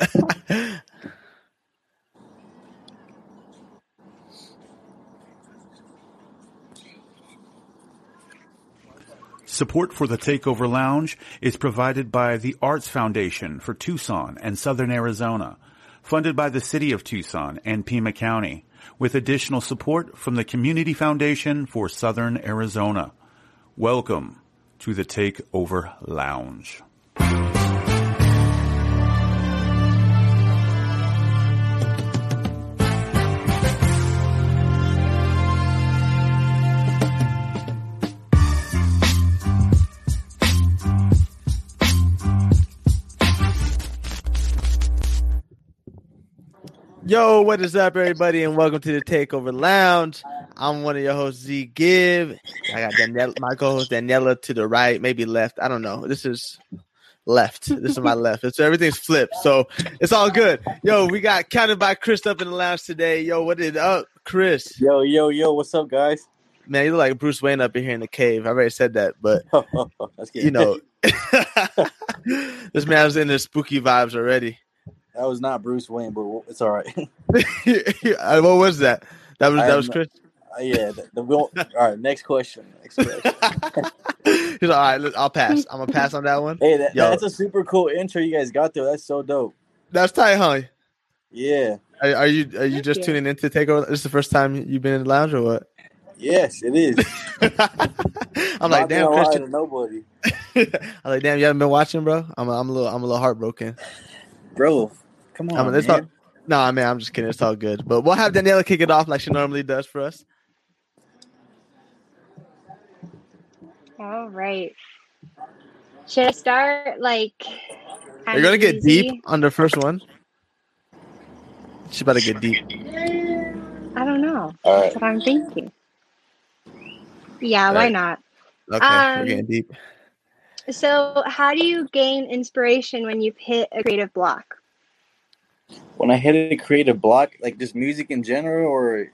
Support for the Takeover Lounge is provided by the Arts Foundation for Tucson and Southern Arizona, funded by the City of Tucson and Pima County, with additional support from the Community Foundation for Southern Arizona. Welcome to the Takeover Lounge. Yo, what is up, everybody, and welcome to the Takeover Lounge. I'm one of your hosts, Z Give. I got Daniela, my co-host Daniela to the right, maybe left. I don't know. This is left. This is my left. It's everything's flipped, so it's all good. Yo, we got counted by Chris up in the lounge today. Yo, what is up, Chris? Yo, yo, yo, what's up, guys? Man, you look like Bruce Wayne up in here in the cave. I already said that, but That's good. you know, this man's in the spooky vibes already. That was not Bruce Wayne, but it's all right. Uh, what was that? That was I that was Chris. Uh, yeah, the, the, all right. Next question. Next question. He's like, all right, look, I'll pass. I'm gonna pass on that one. hey, that, Yo. that's a super cool intro you guys got there. That's so dope. That's tight, huh? Yeah. Are, are you are you Thank just you. tuning in to Takeover? This is the first time you've been in the lounge, or what? Yes, it is. I'm like, damn, gonna lie Christian. nobody, I'm like, damn, you haven't been watching, bro. I'm a, I'm a little I'm a little heartbroken. Bro. Come on, I mean, it's man. all, no, I mean, I'm just kidding. It's all good. But we'll have Daniela kick it off like she normally does for us. All right. Should I start like? You're gonna get easy? deep on the first one. She's about to get deep. I don't know. All right. That's what I'm thinking. Yeah, why not? Okay, Um, we're getting deep. So, how do you gain inspiration when you've hit a creative block? When I hit a creative block, like just music in general, or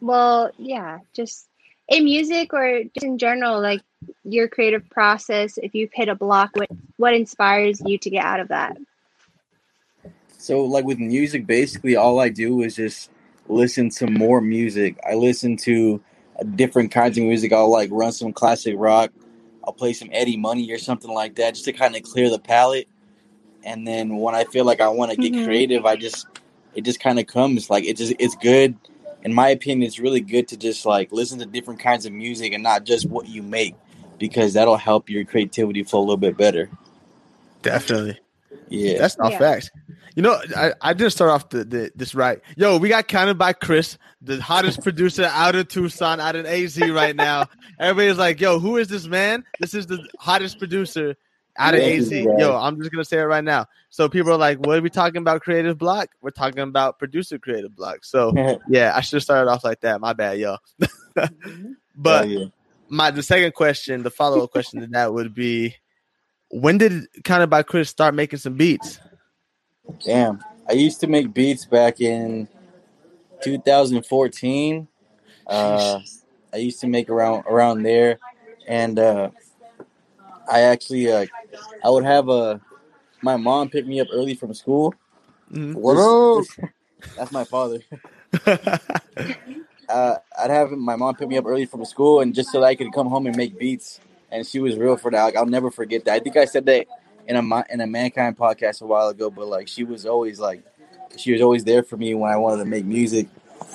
Well, yeah, just in music or just in general, like your creative process. If you've hit a block, what what inspires you to get out of that? So like with music, basically all I do is just listen to more music. I listen to different kinds of music. I'll like run some classic rock. I'll play some Eddie Money or something like that, just to kind of clear the palate. And then when I feel like I want to get Mhm. creative, I just it just kind of comes. Like it just it's good. In my opinion, it's really good to just like listen to different kinds of music and not just what you make, because that'll help your creativity flow a little bit better. Definitely. Yeah. That's not Yeah. facts. You know, I, I didn't start off the, the this right. Yo, we got counted by Chris, the hottest producer out of Tucson, out in AZ right now. Everybody's like, yo, who is this man? This is the hottest producer out of Yeah, AZ. Yo, I'm just gonna say it right now. So people are like, what are we talking about creative block? We're talking about producer creative block. So yeah, I should have started off like that. My bad, yo. but Oh, yeah. my the second question, the follow up question to that would be, when did Counted by Chris start making some beats? Damn. I used to make beats back in 2014. Uh, I used to make around around there, and uh, I actually uh, I would have a my mom pick me up early from school. Mhm. This- this- that's my father. Uh, I'd have my mom pick me up early from school, and just so that I could come home and make beats. And she was real for that. Like, I'll never forget that. I think I said that in a in a mankind podcast a while ago, but like she was always like she was always there for me when I wanted to make music.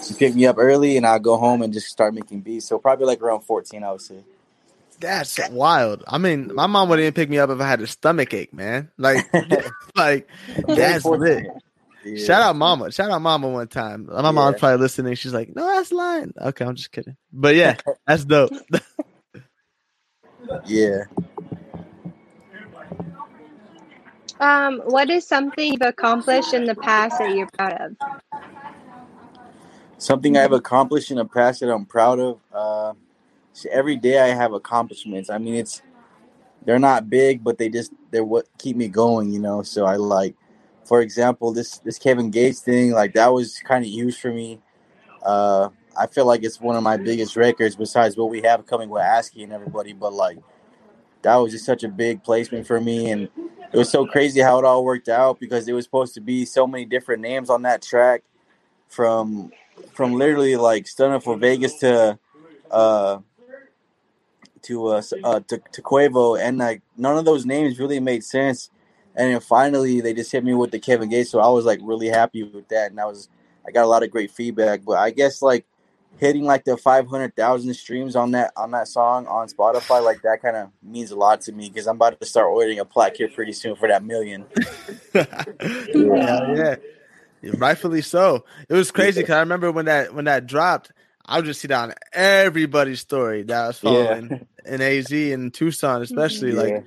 She picked me up early, and I'd go home and just start making beats. So probably like around fourteen, I would say. That's wild. I mean, my mom wouldn't even pick me up if I had a stomach ache, man. Like, like that's lit. Yeah. Shout out, mama. Shout out, mama. One time, my mom's probably listening. She's like, "No, that's lying." Okay, I'm just kidding. But yeah, that's dope. Yeah. Um, what is something you've accomplished in the past that you're proud of? Something I've accomplished in the past that I'm proud of. Uh, every day I have accomplishments. I mean, it's they're not big, but they just they're what keep me going. You know. So I like, for example, this this Kevin Gates thing. Like that was kind of huge for me. Uh, I feel like it's one of my biggest records besides what we have coming with Asky and everybody. But like, that was just such a big placement for me, and it was so crazy how it all worked out because it was supposed to be so many different names on that track, from from literally like Stunna 4 Vegas to uh to uh, uh to, to Quavo, and like none of those names really made sense. And then finally, they just hit me with the Kevin Gates, so I was like really happy with that, and I was I got a lot of great feedback. But I guess like hitting like the 500,000 streams on that on that song on Spotify like that kind of means a lot to me because I'm about to start ordering a plaque here pretty soon for that million. yeah, yeah, rightfully so. It was crazy because I remember when that when that dropped, I would just see that on everybody's story that I was following yeah. in AZ and Tucson, especially yeah. like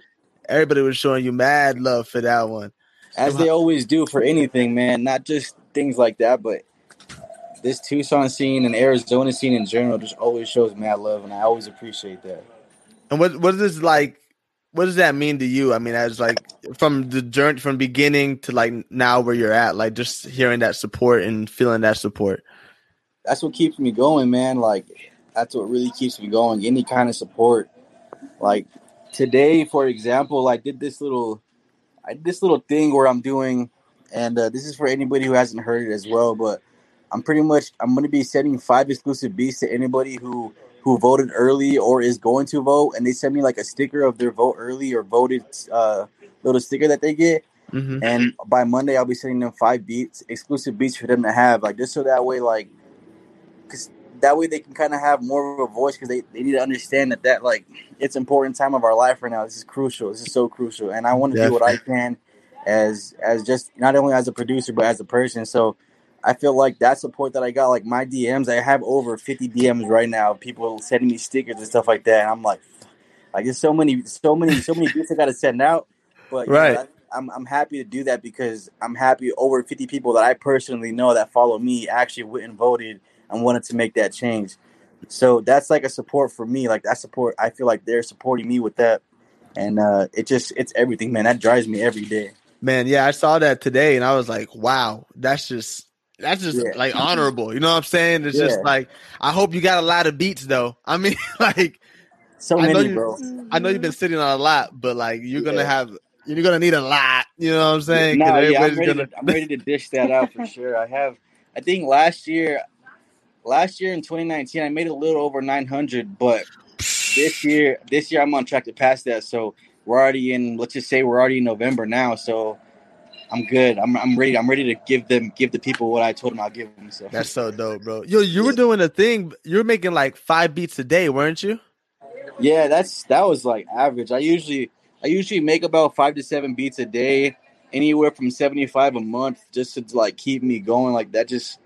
everybody was showing you mad love for that one. As they always do for anything, man. Not just things like that, but this Tucson scene and Arizona scene in general just always shows mad love, and I always appreciate that. And what what is like? What does that mean to you? I mean, as like from the journey from beginning to like now where you're at, like just hearing that support and feeling that support. That's what keeps me going, man. Like that's what really keeps me going. Any kind of support. Like today, for example, I did this little, I did this little thing where I'm doing, and uh, this is for anybody who hasn't heard it as well, but I'm pretty much I'm going to be sending five exclusive beats to anybody who who voted early or is going to vote, and they send me like a sticker of their vote early or voted uh, little sticker that they get. Mm-hmm. And by Monday, I'll be sending them five beats, exclusive beats for them to have, like just so that way, like, because that way they can kind of have more of a voice because they, they need to understand that that like it's important time of our life right now. This is crucial. This is so crucial, and I want to do what I can as as just not only as a producer but as a person. So I feel like that's the point that I got, like my DMs, I have over 50 DMs right now. People sending me stickers and stuff like that. And I'm like, like there's so many, so many, so many gifts I got to send out. But right. Know, I'm, I'm happy to do that because I'm happy over 50 people that I personally know that follow me actually went and voted and wanted to make that change. So that's like a support for me. Like that support, I feel like they're supporting me with that. And uh, it just, it's everything, man. That drives me every day. Man, yeah, I saw that today and I was like, wow, that's just that's just yeah. like honorable. You know what I'm saying? It's yeah. just like I hope you got a lot of beats though. I mean, like so I many, you, bro. I know you've been sitting on a lot, but like you're gonna have you're gonna need a lot. You know what I'm saying? No, yeah, I'm ready, gonna... to, I'm ready to dish that out for sure. I have. I think last year, last year in 2019, I made a little over 900, but this year, this year I'm on track to pass that. So we're already in. Let's just say we're already in November now. So I'm good. I'm I'm ready. I'm ready to give them give the people what I told them I'll give them. So that's so dope, bro. Yo, you were doing a thing. You were making like five beats a day, weren't you? Yeah, that's that was like average. I usually I usually make about five to seven beats a day, anywhere from seventy five a month, just to like keep me going. Like that, just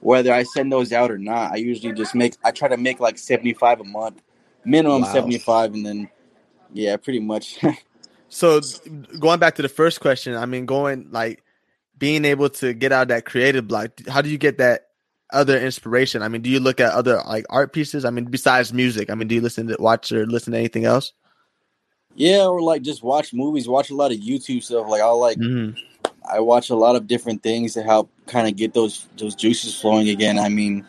whether I send those out or not. I usually just make. I try to make like seventy five a month, minimum wow. seventy five, and then yeah, pretty much. So going back to the first question, I mean, going like being able to get out that creative block. How do you get that other inspiration? I mean, do you look at other like art pieces? I mean, besides music, I mean, do you listen to watch or listen to anything else? Yeah, or like just watch movies, watch a lot of YouTube stuff. Like I'll like mm-hmm. I watch a lot of different things to help kind of get those those juices flowing again. I mean,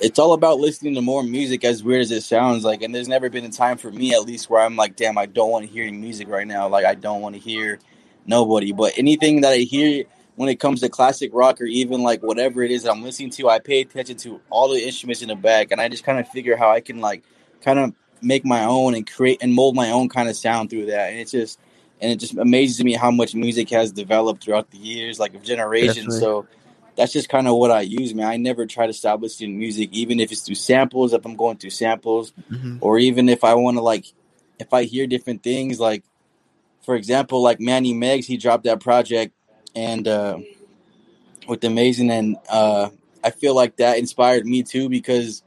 it's all about listening to more music as weird as it sounds like and there's never been a time for me at least where i'm like damn i don't want to hear any music right now. Like i don't want to hear nobody. But anything that i hear when it comes to classic rock or even like whatever it is that i'm listening to i pay attention to all the instruments in the back and i just kind of figure how i can like kind of make my own and create and mold my own kind of sound through that and it's just and it just amazes me how much music has developed throughout the years like of generations. So that's just kind of what I use, man. I never try to establish in music, even if it's through samples, if I'm going through samples, mm-hmm. or even if I want to like, if I hear different things, like, for example, like Manny Megs, he dropped that project, and uh, with Amazing, and uh, I feel like that inspired me too because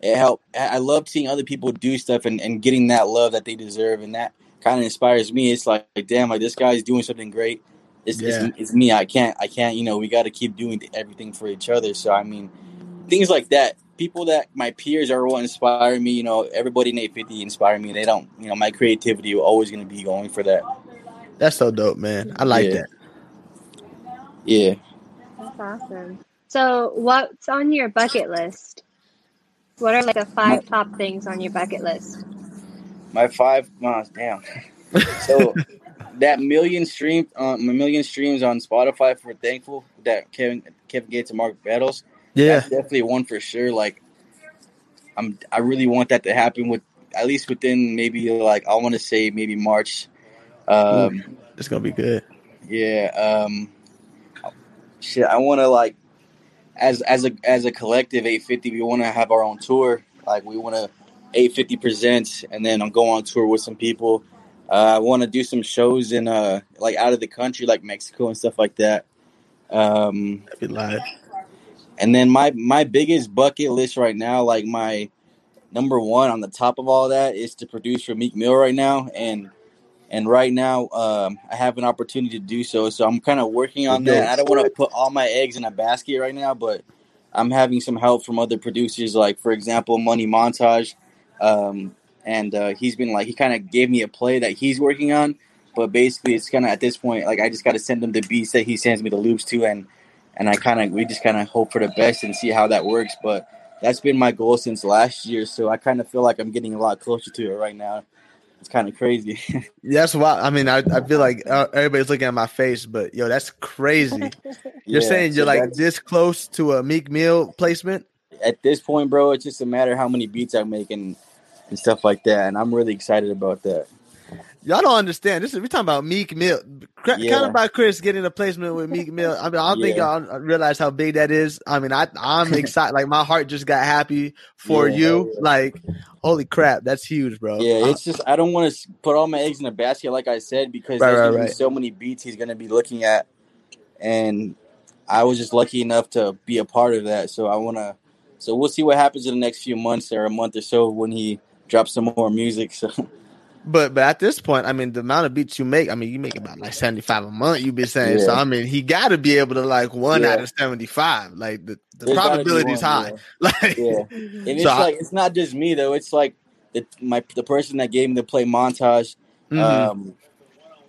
it helped. I love seeing other people do stuff and, and getting that love that they deserve, and that kind of inspires me. It's like, damn, like this guy's doing something great it's, yeah. it's, it's, me. I can't, I can't, you know, we got to keep doing everything for each other. So, I mean, things like that. People that my peers are what inspire me, you know, everybody in 850 inspire me. They don't, you know, my creativity will always going to be going for that. That's so dope, man. I like yeah. that. Yeah. That's awesome. So, what's on your bucket list? What are like the five top things on your bucket list? My five, uh, damn. So that million stream, um, a million streams on Spotify for Thankful that Kevin Kevin Gates and Mark Battles. Yeah, That's definitely one for sure. Like, I'm I really want that to happen with at least within maybe like I want to say maybe March. Um, it's gonna be good. yeah. Um, shit, I want to like as as a as a collective 850. We want to have our own tour. Like we want to 850 presents, and then I'm go on tour with some people. Uh, I want to do some shows in uh like out of the country, like Mexico and stuff like that. Um, Be live. and then my my biggest bucket list right now, like my number one on the top of all that, is to produce for Meek Mill right now, and and right now um, I have an opportunity to do so. So I'm kind of working on that. I don't want to put all my eggs in a basket right now, but I'm having some help from other producers, like for example, Money Montage, um, and uh, he's been like he kind of gave me a play that he's working on. But basically, it's kind of at this point, like I just got to send him the beats that he sends me the loops to, and and I kind of we just kind of hope for the best and see how that works. But that's been my goal since last year, so I kind of feel like I'm getting a lot closer to it right now. It's kind of crazy. That's why. I mean, I, I feel like uh, everybody's looking at my face, but yo, that's crazy. You're Yeah, saying you're like this close to a Meek Mill placement? at this point, bro, it's just a matter of how many beats I make and and stuff like that, and I'm really excited about that. Y'all don't understand. This is we're talking about Meek Mill. Cra- Yeah. Kind of by Chris getting a placement with Meek Mill. I mean, I don't think Yeah. y'all realize how big that is. I mean, I I'm excited. like my heart just got happy for Yeah, you. Like, holy crap, that's huge, bro. Yeah, it's just I don't want to put all my eggs in a basket, like I said, because Right, there's right, gonna be right. so many beats he's gonna be looking at, and I was just lucky enough to be a part of that. So I want to. So we'll see what happens in the next few months or a month or so when he drops some more music. So But but at this point, I mean, the amount of beats you make, I mean, you make about like seventy five a month. You've been saying so. I mean, he got to be able to like one Yeah. out of seventy five. Like the, the there's gotta be probability is high. Like, Yeah. And it's So I- like it's not just me though. It's like the my the person that gave me the play montage. mhm. Um,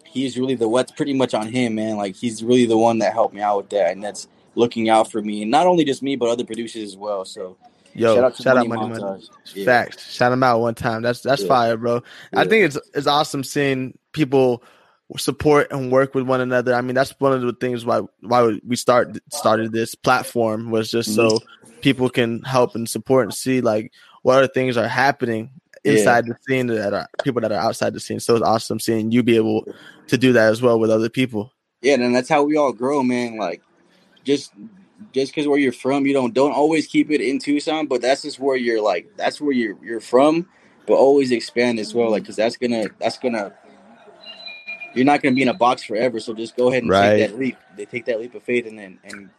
he's really the what's pretty much on him, man. Like he's really the one that helped me out with that, and that's looking out for me, and not only just me, but other producers as well. So Yo, shout out shout out Money Money Money. Montage. Yeah. Facts. Shout him out one time. That's that's Yeah. fire, bro. I think it's it's awesome seeing people support and work with one another. I mean, that's one of the things why why we start started this platform was just so Mm-hmm. people can help and support and see like what other things are happening Yeah. inside the scene that are people that are outside the scene. So it's awesome seeing you be able to do that as well with other people. Yeah, and that's how we all grow, man. Like just just because where you're from, you don't don't always keep it in Tucson, but that's just where you're like that's where you're you're from, but always expand as well, like because that's gonna that's gonna you're not gonna be in a box forever. So just go ahead and Right. take that leap. They take that leap of faith and then and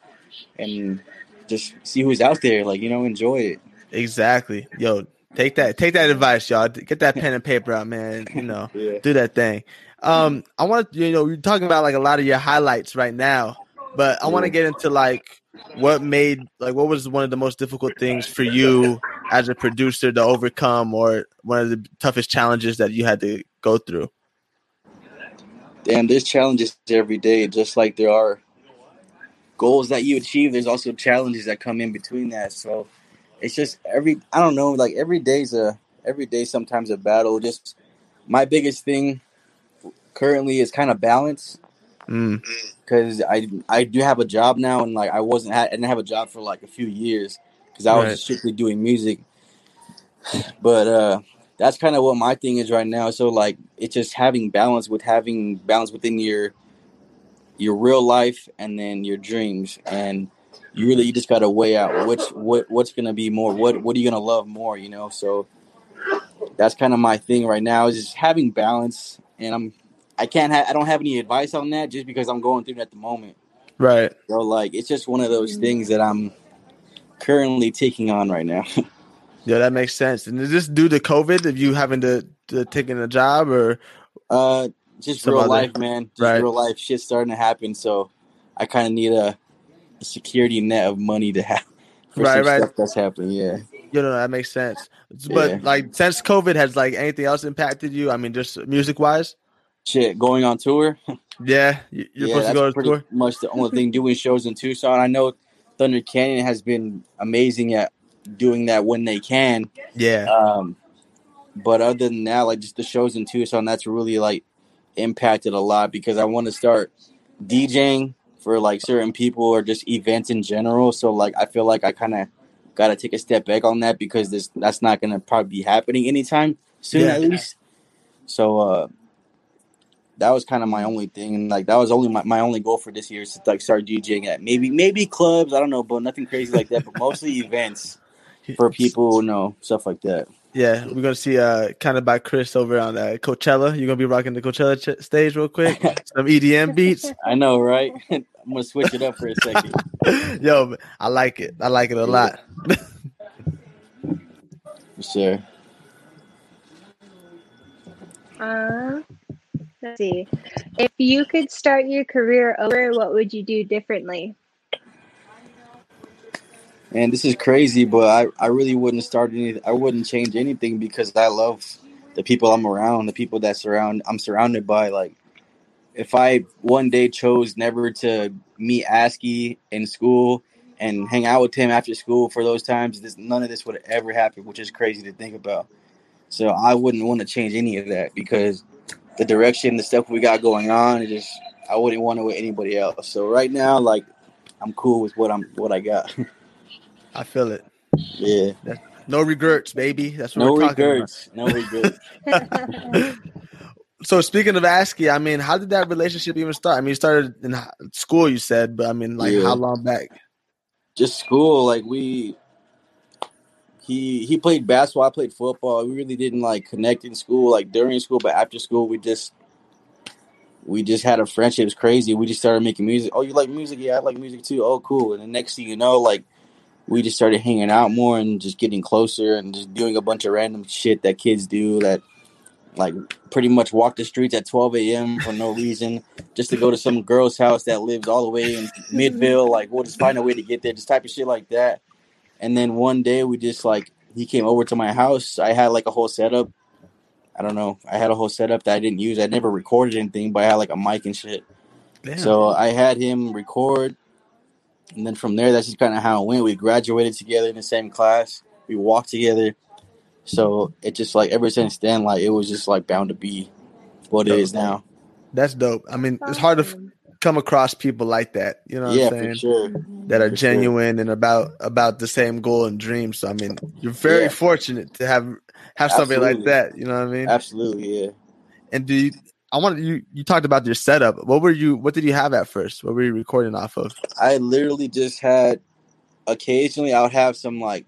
and just see who's out there. Like you know, enjoy it. Exactly. Yo, take that take that advice, y'all. Get that pen and paper out, man. You know. Yeah. do that thing. Um, I want to, you know, you're talking about like a lot of your highlights right now, but I want to get into like what made, like, what was one of the most difficult things for you as a producer to overcome, or one of the toughest challenges that you had to go through. Damn, there's challenges every day, just like there are goals that you achieve. There's also challenges that come in between that. So it's just every I don't know, like every day's a every day sometimes a battle. Just my biggest thing currently is kind of balance Mm, because I I do have a job now and like I wasn't I didn't have a job for like a few years because I was Right. strictly doing music. But uh that's kind of what my thing is right now. So like it's just having balance with having balance within your your real life and then your dreams and you really you just gotta weigh out which what what's gonna be more what what are you gonna love more you know so that's kind of my thing right now is just having balance and i'm i can't have i don't have any advice on that just because i'm going through it at the moment right. so like it's just one of those things that i'm currently taking on right now Yeah, that makes sense. And is this due to COVID? If you having to, to taking a job or uh just real other- life man just right. real life shit starting to happen so i kind of need a, a security net of money to have for Right, right. stuff that's happening yeah you know that makes sense. But Yeah. like since COVID has like anything else impacted you? I mean, just music wise. Shit going on tour Yeah, you- you're yeah, supposed to go to pretty tour. much the only thing doing shows in Tucson. I know Thunder Canyon has been amazing at doing that when they can. Yeah, Um, but other than that, like just the shows in Tucson, that's really like impacted a lot because I want to start DJing for like certain people or just events in general. So like I feel like I kind of got to take a step back on that because this that's not gonna probably be happening anytime soon Yeah. at least. So uh that was kind of my only thing, and like that was only my, my only goal for this year is to like start DJing at maybe maybe clubs. I don't know, but nothing crazy like that. But mostly events for people, you know, stuff like that. Yeah, we're gonna see uh kind of by Chris over on uh, Coachella. You're gonna be rocking the Coachella ch- stage real quick. Some EDM beats. I know, right? I'm gonna switch it up for a second. Yo, I like it. I like it a lot. For sure. Uh, let's see. If you could start your career over, what would you do differently? And this is crazy, but I, I really wouldn't start any. I wouldn't change anything because I love the people I'm around, the people that surround I'm surrounded by. Like, if I one day chose never to meet Asky in school and hang out with him after school for those times, this none of this would ever happened, which is crazy to think about. So I wouldn't want to change any of that because the direction, the stuff we got going on, it just I wouldn't want it with anybody else. So right now, like, I'm cool with what I'm what I got. I feel it. yeah. No regrets, baby. That's what No we're talking regrets. No regrets. about. so speaking of Asky, I mean, how did that relationship even start? I mean, you started in school, you said, but I mean, like, Yeah. how long back? Just school, like we. He he played basketball. I played football. We really didn't like connect in school, like during school, but after school, we just we just had a friendship. It was crazy. We just started making music. Oh, you like music? Yeah, I like music too. Oh, cool. And the next thing you know, like we just started hanging out more and just getting closer and just doing a bunch of random shit that kids do that like pretty much walk the streets at 12 a.m. for no reason just to go to some girl's house that lives all the way in Midvale. Like we'll just find a way to get there, just type of shit like that. And then one day we just like he came over to my house. I had like a whole setup. I don't know. I had a whole setup that I didn't use. I never recorded anything, but I had like a mic and shit. Damn. So I had him record, and then from there, that's just kind of how it went. We graduated together in the same class. We walked together. So it just like ever since then, like it was just like bound to be what it is now. That's dope. I mean, it's hard to f- come across people like that. You know what yeah, I'm for saying? sure. That are For sure. genuine and about about the same goal and dream. So I mean, you're very Yeah. fortunate to have have somebody like that. You know what I mean? Absolutely, yeah. And do you, I want you you talked about your setup. What were you? What did you have at first? What were you recording off of? I literally just had occasionally I would have some like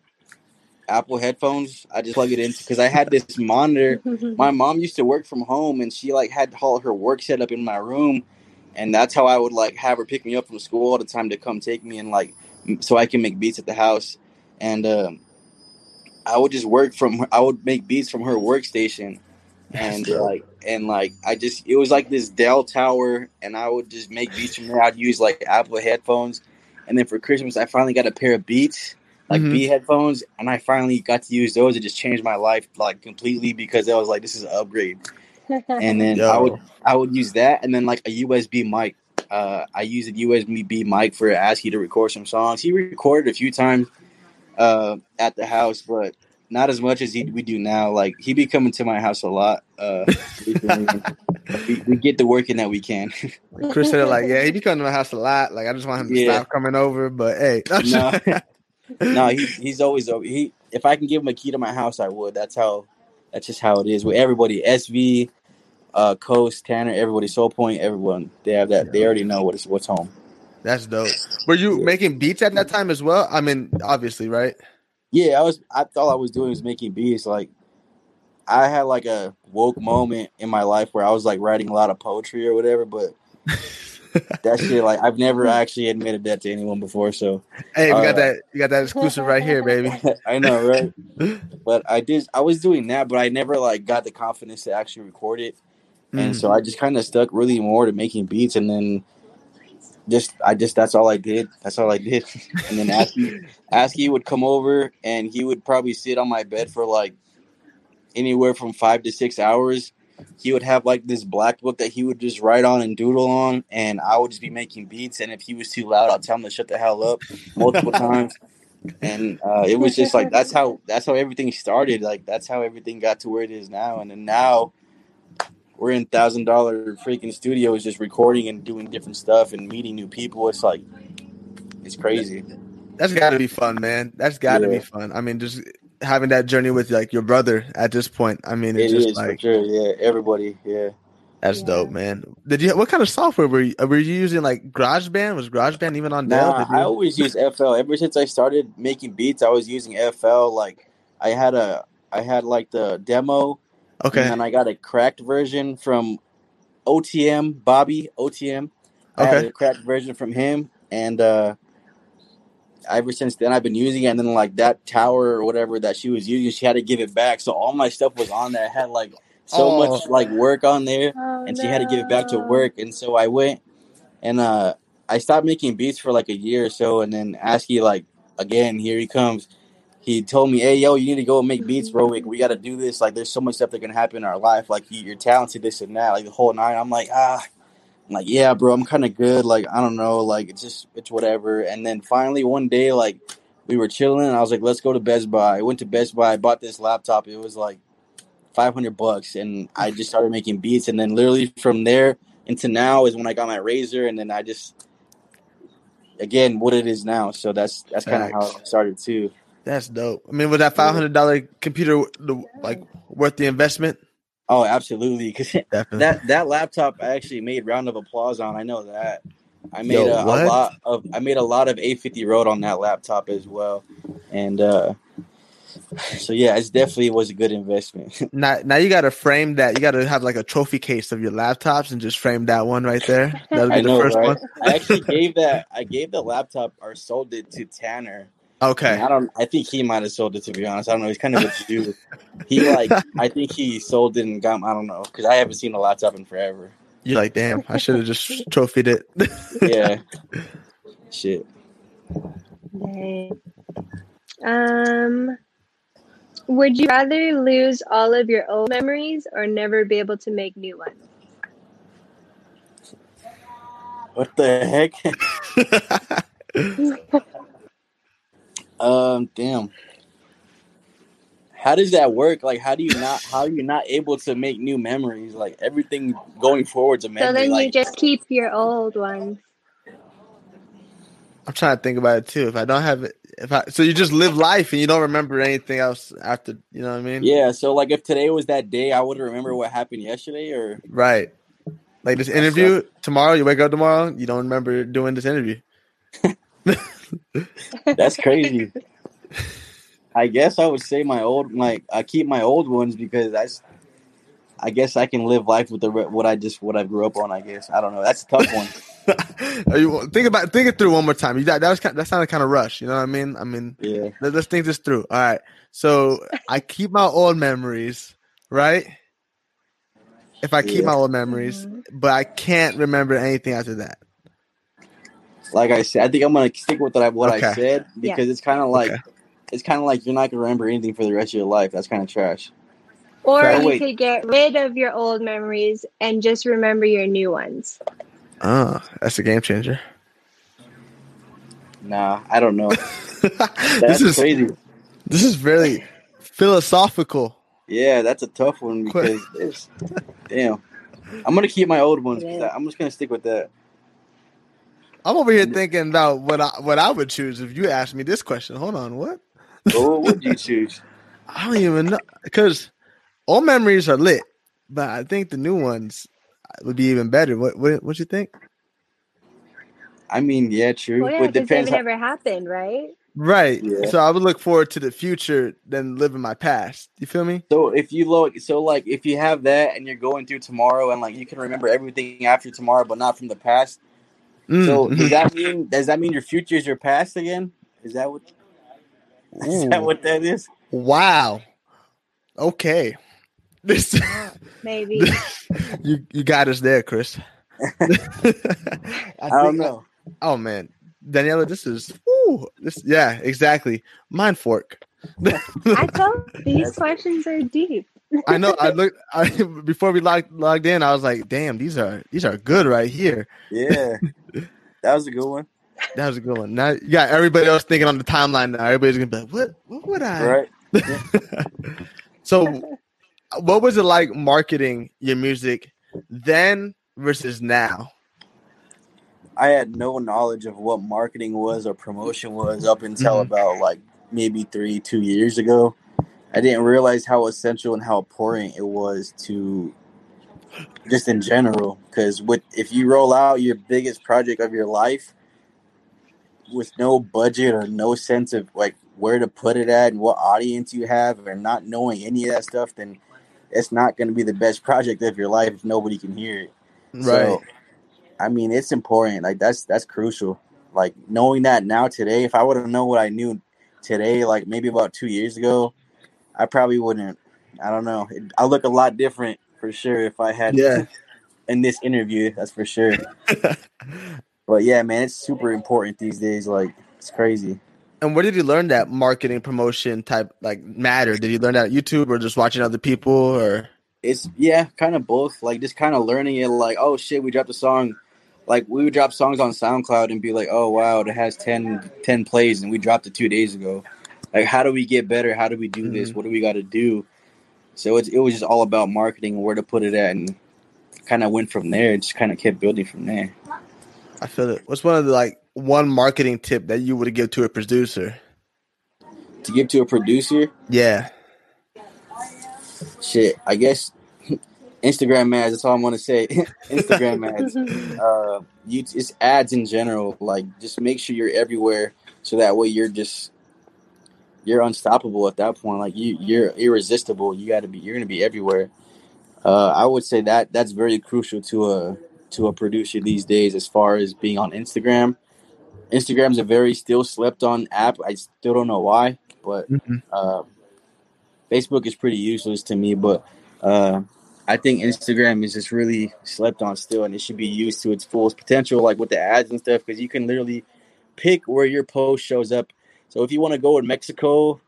Apple headphones. I just plug it into because I had this monitor my mom used to work from home and she like had all her work set up in my room and that's how i would like have her pick me up from school all the time to come take me and like so i can make beats at the house and um, i would just work from i would make beats from her workstation and like and like i just it was like this dell tower and i would just make beats from there i'd use like apple headphones and then for christmas i finally got a pair of beats like Mhm. B headphones, and I finally got to use those. It just changed my life like completely because I was like, "This is an upgrade." And then I would I would use that, and then like a USB mic. Uh, I used a USB mic for Asky to record some songs. He recorded a few times uh, at the house, but not as much as he, we do now. Like he be coming to my house a lot. Uh, we, we get the work in that we can. Chris said like, yeah, he be coming to my house a lot. Like I just want him to Yeah. stop coming over. But hey, No. no, he, he's always over. He if I can give him a key to my house, I would. That's how. That's just how it is with everybody. SV, uh, Coast, Tanner, everybody, Soul Point, everyone. They have that. They already know what is what's home. that's dope. Were you making beats at that time as well? I mean, obviously, right? Yeah, I was. I thought I was doing was making beats. Like, I had like a woke moment in my life where I was like writing a lot of poetry or whatever. But that shit, like, I've never actually admitted that to anyone before. So Hey, we Uh, got that. You got that exclusive right here, baby. I know, right? But I did. I was doing that, but I never like got the confidence to actually record it. and Mm. so I just kind of stuck really more to making beats, and then just I just that's all I did. That's all I did. and then Asky Asky would come over, and he would probably sit on my bed for like anywhere from five to six hours. He would have like this black book that he would just write on and doodle on, and I would just be making beats. And if he was too loud, I'd tell him to shut the hell up multiple times. and uh, it was just like that's how that's how everything started. Like that's how everything got to where it is now. And then now we're in thousand dollar freaking studios, just recording and doing different stuff and meeting new people. It's like it's crazy. That's got to be fun, man. That's got to Yeah. be fun. I mean, just having that journey with like your brother at this point. I mean, It it's is just for like sure. Yeah, everybody. Yeah. that's dope, man. Did you? What kind of software were you? Were you using like GarageBand? Was GarageBand even on Dell? Nah, I always use FL. Ever since I started making beats, I was using FL. Like I had a, I had like the demo, okay. and then I got a cracked version from OTM Bobby OTM. I had Okay. a cracked version from him, and uh ever since then I've been using it. And then like that tower or whatever that she was using, she had to give it back. So all my stuff was on there. I had like so Oh. much like work on there Oh, and she had to give it back to work. And so I went and uh I stopped making beats for like a year or so, and then Asky like again here he comes. He told me, "Hey, yo, you need to go and make beats, bro. We, we got to do this. Like, there's so much stuff that can happen in our life. Like, you, you're talented, this and that. Like the whole nine. I'm like, ah, I'm like, yeah, bro. I'm kind of good. Like, I don't know. Like, it's just, it's whatever. And then finally one day, like, we were chilling, and I was like, let's go to Best Buy. I went to Best Buy. I bought this laptop. It was like 500 bucks, and I just started making beats. And then literally from there into now is when I got my Razer, and then I just again what it is now. So that's that's kind of how it started too. That's dope. I mean, was that five hundred dollar computer like worth the investment? Oh, absolutely. Because that that laptop I actually made round of applause on. I know that. I made Yo, a, a lot of I made a lot of 850 Road on that laptop as well, and uh so yeah, it definitely was a good investment. now, now you got to frame that. You got to have like a trophy case of your laptops and just frame that one right there. That'll be I the know, first right? one. I actually gave that I gave the laptop or sold it to Tanner. Okay. And I don't. I think he might have sold it to be honest. I don't know. He's kind of a Jew. He like. I think he sold it and got. I don't know because I haven't seen a laptop in forever. You're like, damn, I should have just trophied it. Yeah. Shit. Dang. Um, would you rather lose all of your old memories or never be able to make new ones? What the heck? Um. Damn. How does that work? Like, how do you not? How are you not able to make new memories? Like everything going forward's a memory. So then like, you just keep your old ones. I'm trying to think about it too. If I don't have it, if I so you just live life and you don't remember anything else after, you know what I mean? yeah. So like, if today was that day, I would remember what happened yesterday, or Right. Like this interview tomorrow, you wake up tomorrow, you don't remember doing this interview. That's crazy. I guess I would say my old like I keep my old ones because that's I guess I can live life with the what I just what I grew up on. I guess I don't know. That's a tough one. Are you, think about think it through one more time. You that, that was kind, that sounded kind of rush. You know what I mean? I mean, Yeah. let, us think this through. All right. So I keep my old memories, right? If I keep Yeah. my old memories, mm-hmm. but I can't remember anything after that. Like I said, I think I'm gonna stick with what I what I said because it's kind of like Okay. it's kind of like you're not gonna remember anything for the rest of your life. That's kind of trash. Or Fair. you Wait. could get rid of your old memories and just remember your new ones. Oh, that's a game changer. Nah, I don't know. this is crazy. this is very philosophical. Yeah, that's a tough one because it's damn. I'm gonna keep my old ones. Yeah. I- I'm just gonna stick with that. I'm over here thinking about what I what I would choose if you asked me this question. Hold on, what? What would you choose? I don't even know because all memories are lit, but I think the new ones would be even better. What what what you think? I mean, yeah, true. Well, yeah, but because depends. they've How, never happened, right? Right. Yeah. So I would look forward to the future than living my past. You feel me? so if you look, so like if you have that and you're going through tomorrow and like you can remember everything after tomorrow, but not from the past. Mm, So does that mean does that mean your future is your past again? Is that what is that what that is? wow. Okay. This Maybe. you you got us there, Chris. I, I don't think- know. Oh man, Daniela, this is woo, this. Yeah, exactly. Mind fork. I told these questions are deep. I know. I looked I, before we logged logged in. I was like, "Damn, these are these are good right here." Yeah, that was a good one. That was a good one. Now you got everybody else thinking on the timeline now. Everybody's gonna be like, "What? What would I?" Right. so, what was it like marketing your music then versus now? I had no knowledge of what marketing was or promotion was up until Mhm. about like maybe three, two years ago. I didn't realize how essential and how important it was to just in general. Because with if you roll out your biggest project of your life with no budget or no sense of like where to put it at and what audience you have, or not knowing any of that stuff, then it's not going to be the best project of your life if nobody can hear it. So, I mean, it's important. Like that's that's crucial. Like knowing that now today, if I would have known what I knew today, like maybe about two years ago, I probably wouldn't. I don't know. It, I look a lot different for sure if I had Yeah. in this interview. That's for sure. But yeah, man, it's super important these days. Like it's crazy. And where did you learn that marketing promotion type like matter? Did you learn that on YouTube or just watching other people or It's yeah, kind of both. Like just kind of learning it. Like oh shit, we dropped a song. Like we would drop songs on SoundCloud and be like, oh wow, it has 10, 10 plays, and we dropped it two days ago. Like how do we get better? How do we do this? Mm-hmm. What do we got to do? So it's, it was just all about marketing and where to put it at, and kind of went from there. It just kind of kept building from there. I feel it. What's one of the like one marketing tip that you would give to a producer? To give to a producer, Yeah. shit, I guess Instagram ads. That's all I'm gonna say. Instagram ads. uh, you it's ads in general. Like just make sure you're everywhere, so that way you're just you're unstoppable at that point. Like you you're irresistible. You got to be. You're gonna be everywhere. Uh, I would say that that's very crucial to a to a producer these days, as far as being on Instagram. Instagram's a very still slept on app. I still don't know why, but Mhm. uh, Facebook is pretty useless to me. But uh, I think Instagram is just really slept on still, and it should be used to its fullest potential, like with the ads and stuff, because you can literally pick where your post shows up. So if you want to go in Mexico,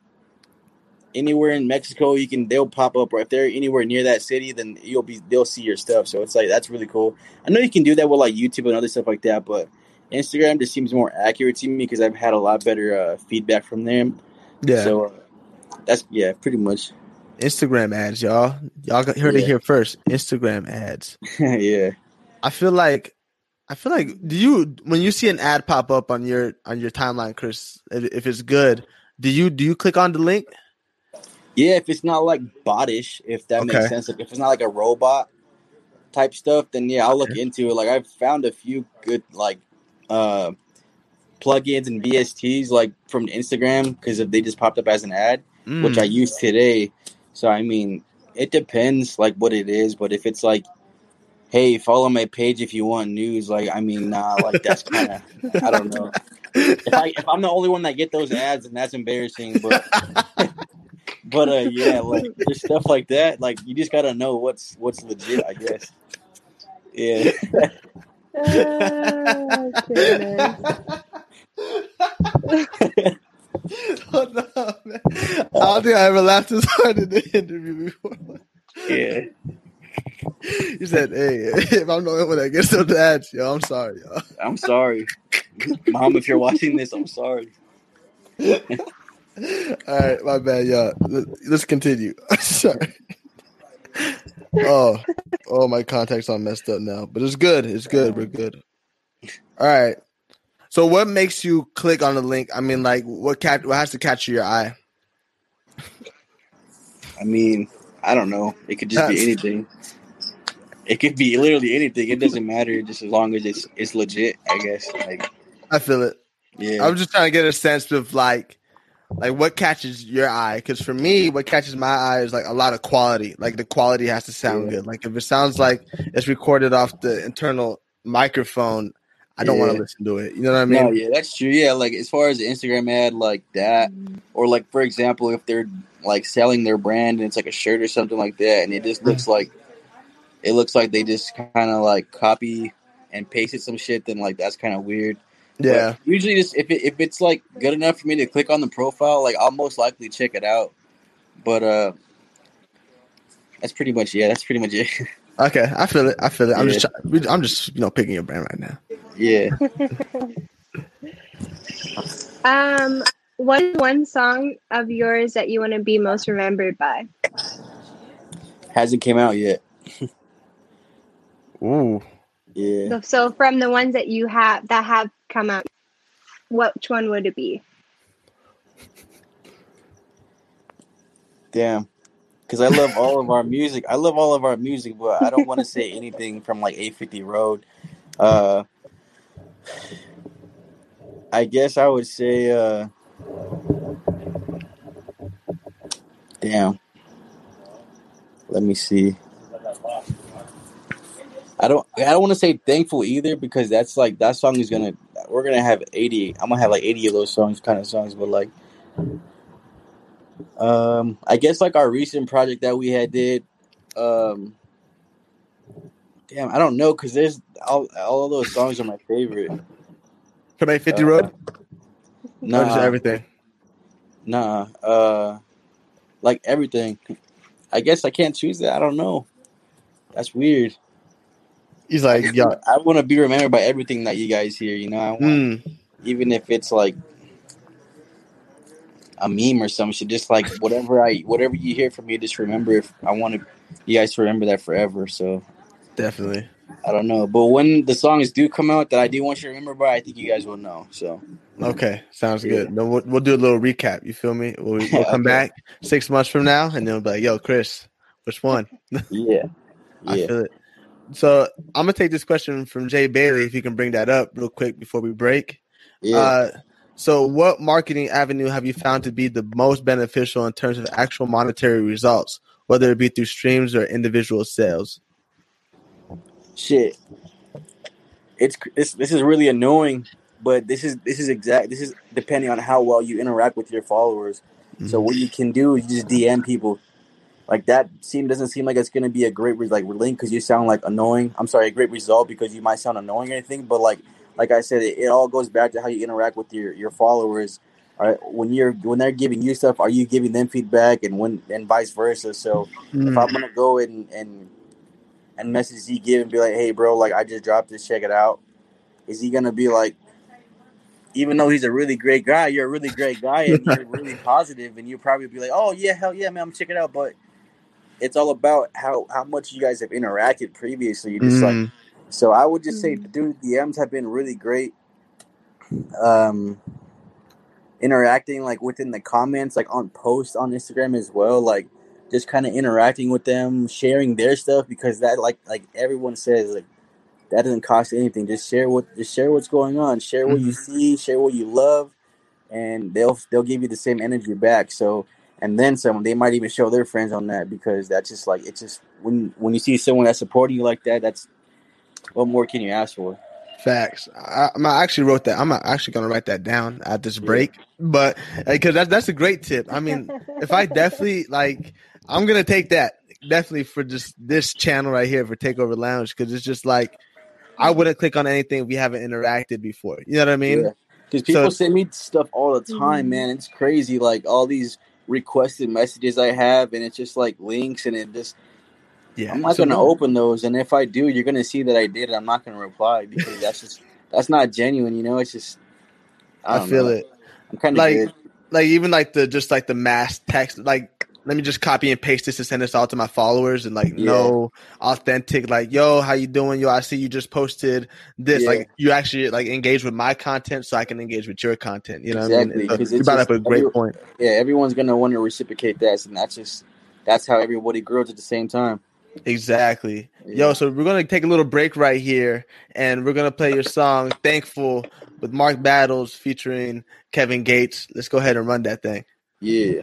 anywhere in Mexico, you can they'll pop up, or if they're anywhere near that city, then you'll be they'll see your stuff. So it's like that's really cool. I know you can do that with like YouTube and other stuff like that, but Instagram just seems more accurate to me because I've had a lot better uh, feedback from them. Yeah. So uh, that's yeah, pretty much. Instagram ads, y'all. Y'all heard it here first. Instagram ads. yeah. I feel like I feel like do you when you see an ad pop up on your on your timeline, Chris, if, if it's good, do you do you click on the link? Yeah, if it's not like bottish, if that Okay. makes sense. If it's not like a robot type stuff, then yeah, I'll look into it. Like I've found a few good like uh plugins and VSTs like from Instagram because if they just popped up as an ad, which Mm. I used today. So I mean, it depends like what it is, but if it's like hey, follow my page if you want news, like I mean, nah, like that's kind of I don't know. If I if I'm the only one that get those ads, and that's embarrassing, but but uh yeah, like there's stuff like that. Like you just gotta know what's what's legit, I guess. Yeah. Oh, oh no, man. I don't think I ever laughed as hard in the interview before. Yeah. You said, "Hey, if I'm the only one that gets those ads, yo, I'm sorry, yo." I'm sorry. Mom, if you're watching this, I'm sorry. All right, my bad, y'all. Let- Let's continue. sorry. Oh, oh, my contact's all messed up now, but it's good. It's good. We're good. All right. So, what makes you click on the link? I mean, like, what catch? What has to catch your eye? I mean, I don't know. It could just be anything. It could be literally anything. It doesn't matter, just as long as it's it's legit. I guess. Like, I feel it. yeah, I'm just trying to get a sense of like, like what catches your eye. Because for me, what catches my eye is like a lot of quality. Like the quality has to sound Yeah. good. Like if it sounds like it's recorded off the internal microphone, I don't want to listen to it. You know what I mean? no, yeah, that's true. Yeah, like as far as the Instagram ad, like that, or like for example, if they're like selling their brand and it's like a shirt or something like that, and it just looks like it looks like they just kind of like copy and pasted some shit, then like that's kind of weird. But Yeah. usually, just if it, if it's like good enough for me to click on the profile, like I'll most likely check it out. But uh, that's pretty much yeah. That's pretty much it. Okay. I feel it. I feel it. I'm just. Yeah. Try- we- I'm just. You know, picking your brain right now. yeah. Um, what is one song of yours that you want to be most remembered by? Hasn't came out yet. Ooh. Yeah. So, so from the ones that you have that have come out, which one would it be? Damn. Because I love all of our music. I love all of our music, but I don't want to say anything from like 850 Road. Uh, I guess I would say, uh, damn. Let me see. I don't. I don't want to say thankful either because that's like that song is gonna. We're gonna have 80. I'm gonna have like 80 of those songs, kind of songs, but like um, I guess like our recent project that we had did. Um, damn, I don't know because there's all all of those songs are my favorite. From 850 Uh, Road? No, just Nah, everything. nah. Uh, like everything. I guess I can't choose that. I don't know. That's weird. He's like, yeah. I want to be remembered by everything that you guys hear. You know, I want Mm, even if it's like a meme or some shit. Just like whatever I whatever you hear from me, just remember if I want to you guys to remember that forever. So definitely. I don't know, but when the songs do come out that I do want you to remember by, I think you guys will know. So Okay, sounds Yeah. good. No, we'll, we'll do a little recap. You feel me? We'll, we'll come Okay. back six months from now, and then we'll be like, "Yo, Chris, which one?" yeah, I feel it. So I'm gonna take this question from Jay Bailey, if you can bring that up real quick before we break. yeah. Uh, so, what marketing avenue have you found to be the most beneficial in terms of actual monetary results, whether it be through streams or individual sales? Shit. It's, it's this is really annoying, but this is this is exact. This is depending on how well you interact with your followers. So what you can do is just DM people. Like that seem doesn't seem like it's gonna be a great re- like link because you sound like annoying. I'm sorry, a great result because you might sound annoying or anything. But like like I said, it, it all goes back to how you interact with your your followers. All right, when you're when they're giving you stuff, are you giving them feedback, and when and vice versa. So if Mm, I'm gonna go and and and message Z give and be like, hey bro, like I just dropped this, check it out. Is he gonna be like, even though he's a really great guy, you're a really great guy and you're really positive, and you probably be like, oh yeah, hell yeah, man, I'm check it out. But it's all about how how much you guys have interacted previously. You just like mm, so. I would just say, Mm. dude, DMs have been really great. Um, interacting like within the comments, like on posts on Instagram as well, like just kind of interacting with them, sharing their stuff because that like like everyone says like that doesn't cost anything. Just share what just share what's going on, share what you mm-hmm. see, share what you love, and they'll they'll give you the same energy back. So and then some. They might even show their friends on that because that's just like it's just when when you see someone that's supporting you like that, that's what more can you ask for? Facts. I, I'm- I actually wrote that. I'm actually gonna write that down at this break, but because that's that's a great tip. I mean, if I definitely like, I'm gonna take that definitely for just this channel right here for Takeover Lounge because it's just like I wouldn't click on anything if we haven't interacted before. You know what I mean? Yeah. Because people So- send me stuff all the time, Mhm. man. It's crazy. Like all these requested messages I have, and it's just like links, and it just Yeah. I'm not So gonna no- open those. And if I do, you're gonna see that I did. It, I'm not gonna reply because that's just that's not genuine. You know, it's just I, I, feel know. it. I'm kind of Like- good. Like even like the just like the mass text. Like let me just copy and paste this and send this out to my followers and like Yeah. no authentic. Like yo, how you doing? Yo, I see you just posted this. Yeah. Like you actually like engage with my content so I can engage with your content. You know what I Exactly, mean? So you brought up a great every- point. Yeah, everyone's gonna want to reciprocate that, and that's just that's how everybody grows at the same time. Exactly. Yeah. Yo, so we're gonna take a little break right here, and we're gonna play your song "Thankful" with Mark Battles featuring Kevin Gates. Let's go ahead and run that thing. Yeah.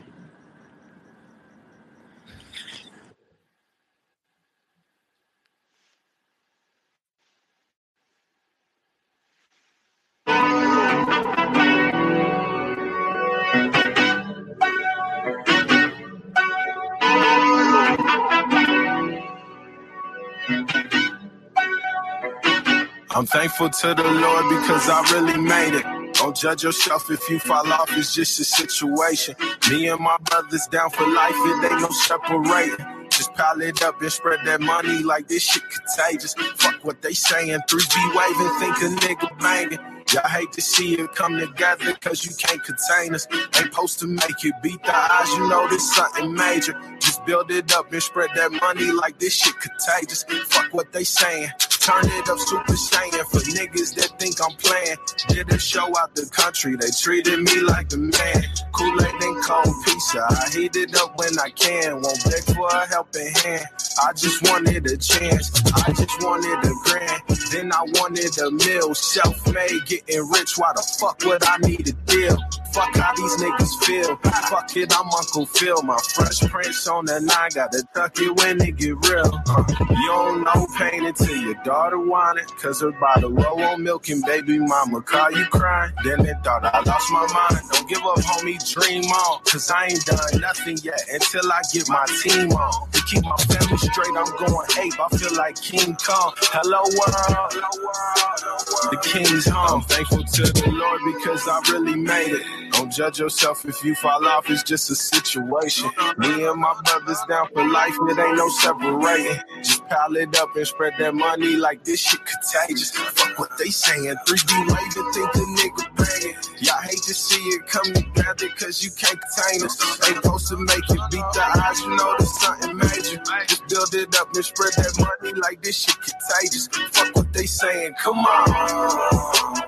I'm thankful to the Lord because I really made it. Don't judge yourself if you fall off, it's just a situation. Me and my brothers down for life, it ain't no separating. Just pile it up and spread that money like this shit contagious. Fuck what they saying, 3G waving, think a nigga banging. Y'all hate to see it come together cause you can't contain us. Ain't supposed to make it beat the odds, you know this something major. Just build it up and spread that money like this shit contagious. Fuck what they saying. Turn it up super saiyan for niggas that think I'm playing. Did a show out the country, they treated me like the man. Kool-Aid and cold pizza, I heat it up when I can. Won't beg for a helping hand. I just wanted a chance, I just wanted a grand. Then I wanted a meal, self-made, getting rich. Why the fuck would I need a deal? Fuck how these niggas feel. Fuck it, I'm Uncle Phil. My fresh prince on the nine, gotta tuck it when it get real. Uh, you don't know pain until your daughter want it. Cause her bottle low on milk and baby mama call you crying. Then they thought I lost my mind. Don't give up, homie, dream on. Cause I ain't done nothing yet until I get my team on. To keep my family straight, I'm going ape. I feel like King Kong. Hello world. The king's home. I'm thankful to the Lord because I really made it. Don't judge yourself if you fall off, it's just a situation. Me and my brothers down for life, it ain't no separating. Just pile it up and spread that money like this shit contagious. Fuck what they saying, 3D waving, think a nigga banging. Y'all hate to see it come together cause you can't contain us. Ain't supposed to make it beat the odds, you know there's something major. Just build it up and spread that money like this shit contagious. Fuck what they saying, come on.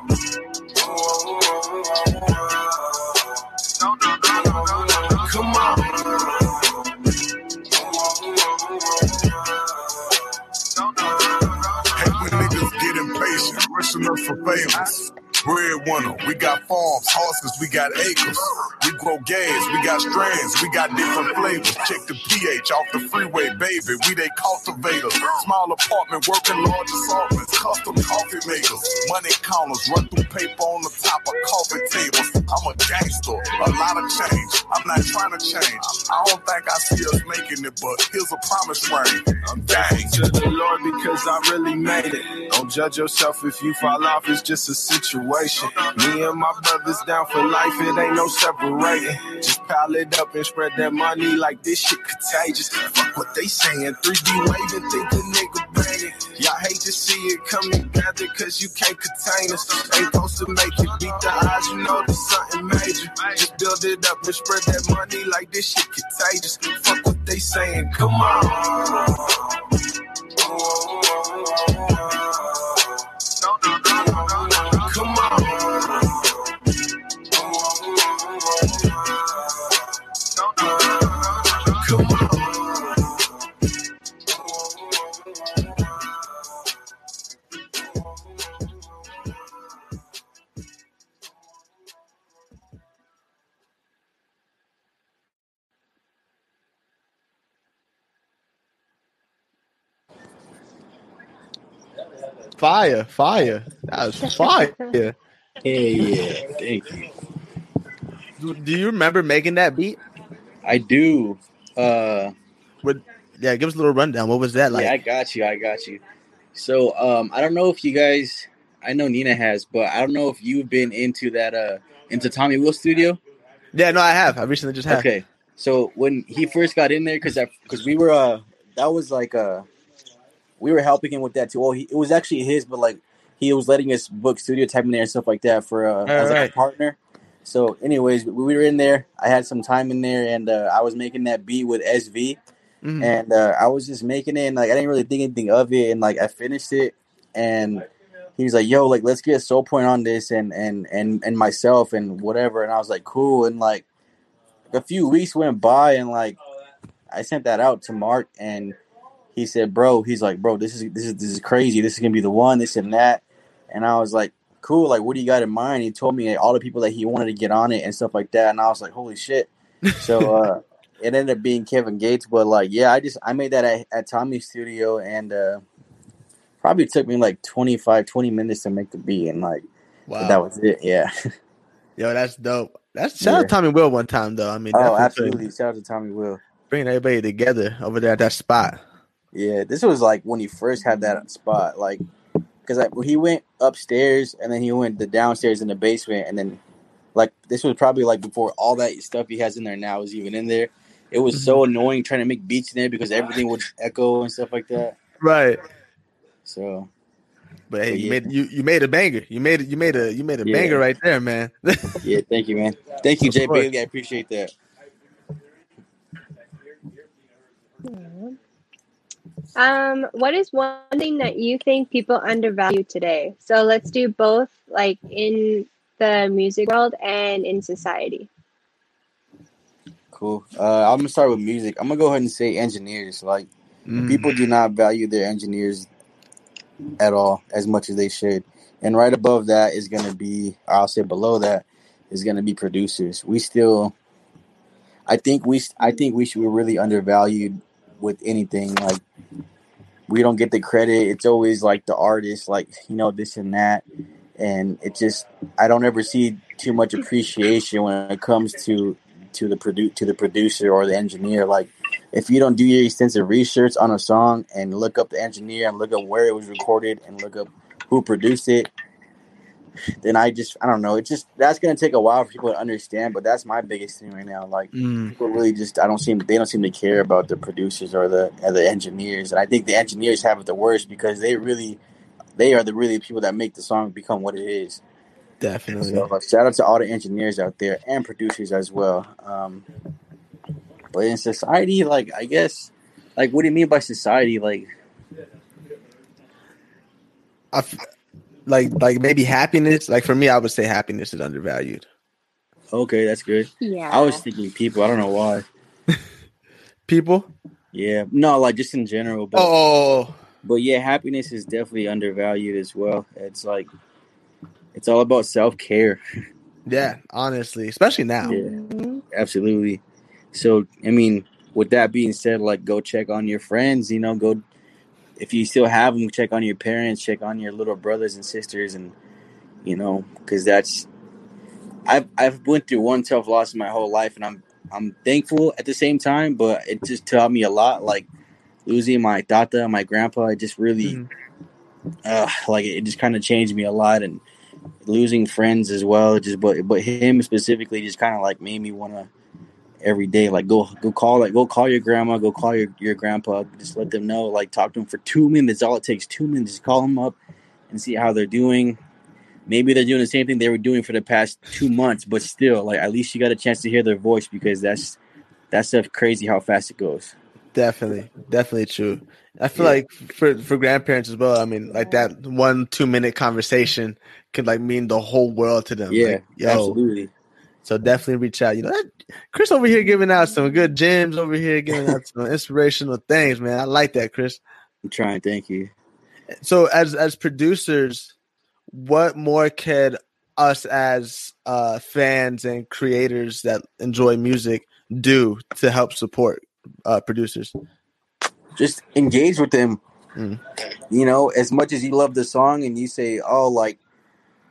Wishing us for favors. Breadwinner, we got farms, horses, we got acres. Grow gas, we got strands, we got different flavors. Check the pH off the freeway, baby. We they cultivators. Small apartment, working large assortments, custom coffee makers. Money counters, run through paper on the top of coffee tables. I'm a gangster, a lot of change. I'm not trying to change. I don't think I see us making it, but here's a promise ring. I'm gang. to the Lord because I really made it. Don't judge yourself if you fall off, it's just a situation. Me and my brothers down for life, it ain't no Just pile it up and spread that money like this shit contagious. Fuck what they saying, 3D waving, think a nigga banging. Y'all hate to see it come together cause you can't contain us. Ain't supposed to make it beat the odds, you know there's something major. Just build it up and spread that money like this shit contagious. Fuck what they saying, come on. Come on. Fire, fire. That was fire. Hey, yeah, thank you. Do, do you remember making that beat? I do. Uh, With yeah, give us a little rundown. What was that like? yeah, I got you. I got you. So, um, I don't know if you guys. I know Nina has, but I don't know if you've been into that. Uh, into Tommy Will Studio. Yeah, no, I have. I recently just have. Okay. So when he first got in there, because because we were uh that was like uh we were helping him with that too. Well, he, it was actually his, but like he was letting us book studio time in there and stuff like that for uh, as like a partner. So, anyways, we were in there. I had some time in there, and uh, I was making that beat with SV, Mhm. and uh, I was just making it, and like I didn't really think anything of it, and like I finished it, and he was like, "Yo, like let's get a Soul Point on this," and and and and myself and whatever, and I was like, "Cool," and like a few weeks went by, and like I sent that out to Mark, and he said, "Bro," he's like, "Bro, this is this is this is crazy. This is gonna be the one. This and that," and I was like. Cool, like what do you got in mind? He told me all the people that he wanted to get on it and stuff like that, and I was like, "Holy shit!" So uh, it ended up being Kevin Gates, but like, yeah, I just I made that at, at Tommy's studio, and uh, probably took me like 25, 20 minutes to make the beat, and like Wow. that was it. Yeah. Yo, that's dope. That's shout out Tommy Will one time though. I mean, oh, absolutely. Shout out to Tommy Will. bringing everybody together over there at that spot. Yeah, this was like when he first had that spot, like because like, he went upstairs and then he went the downstairs in the basement, and then like this was probably like before all that stuff he has in there now is even in there. It was so mm-hmm. annoying trying to make beats in there because everything would echo and stuff like that. Right. So But hey, But you yeah. made you, you made a banger. You made. You made a you made a Yeah. banger right there, man. Yeah, thank you, man. Thank you, Jay. Bailey. I appreciate that. Um, what is one thing that you think people undervalue today? So let's do both, like in the music world and in society. Cool. Uh, I'm gonna start with music. I'm gonna go ahead and say engineers. Like Mm. people do not value their engineers at all as much as they should. And right above that is gonna be, I'll say below that is gonna be producers. We still, I think we, I think we should be really undervalued with anything. Like we don't get the credit. It's always like the artist, like you know this and that, and it just I don't ever see too much appreciation when it comes to to the produ- to the producer or the engineer. Like if you don't do your extensive research on a song and look up the engineer and look up where it was recorded and look up who produced it, then I just I don't know. It just that's gonna take a while for people to understand. But that's my biggest thing right now. Like Mm. people really just I don't seem they don't seem to care about the producers or the or the engineers, and I think the engineers have it the worst because they really they are the really people that make the song become what it is. Definitely. So uh, shout out to all the engineers out there and producers as well. Um, but in society, like I guess, like what do you mean by society? Like I f- like like maybe happiness. Like for me, I would say happiness is undervalued. okay, that's good. Yeah. I was thinking people. I don't know why. People. Yeah, no, like just in general. But Oh, But yeah, happiness is definitely undervalued as well. It's like it's all about self care. yeah. Honestly, especially now. Yeah. Mhm. Absolutely. So I mean, with that being said, like go check on your friends, you know, go if you still have them, check on your parents, check on your little brothers and sisters and you know, cuz that's I've I've went through one tough loss in my whole life and I'm I'm thankful at the same time, but it just taught me a lot like losing my tata, my grandpa, it just really Mhm. uh, like it just kind of changed me a lot and losing friends as well just but but him specifically just kind of like made me want to every day like go go call like go call your grandma go call your, your grandpa just let them know like talk to them for two minutes all it takes two minutes just call them up and see how they're doing maybe they're doing the same thing they were doing for the past two months but still like at least you got a chance to hear their voice because that's that's stuff crazy how fast it goes Definitely, definitely true. I feel Yeah. like for for grandparents as well. I mean, like that one two minute conversation could like mean the whole world to them. yeah Like, yo, absolutely So definitely reach out. You know, that, Chris over here giving out some good gems over here, giving out some inspirational things, man. I like that, Chris. i'm trying thank you So as as producers, what more could us as uh fans and creators that enjoy music do to help support uh producers? just engage with them. Mm. You know, as much as you love the song and you say, "Oh, like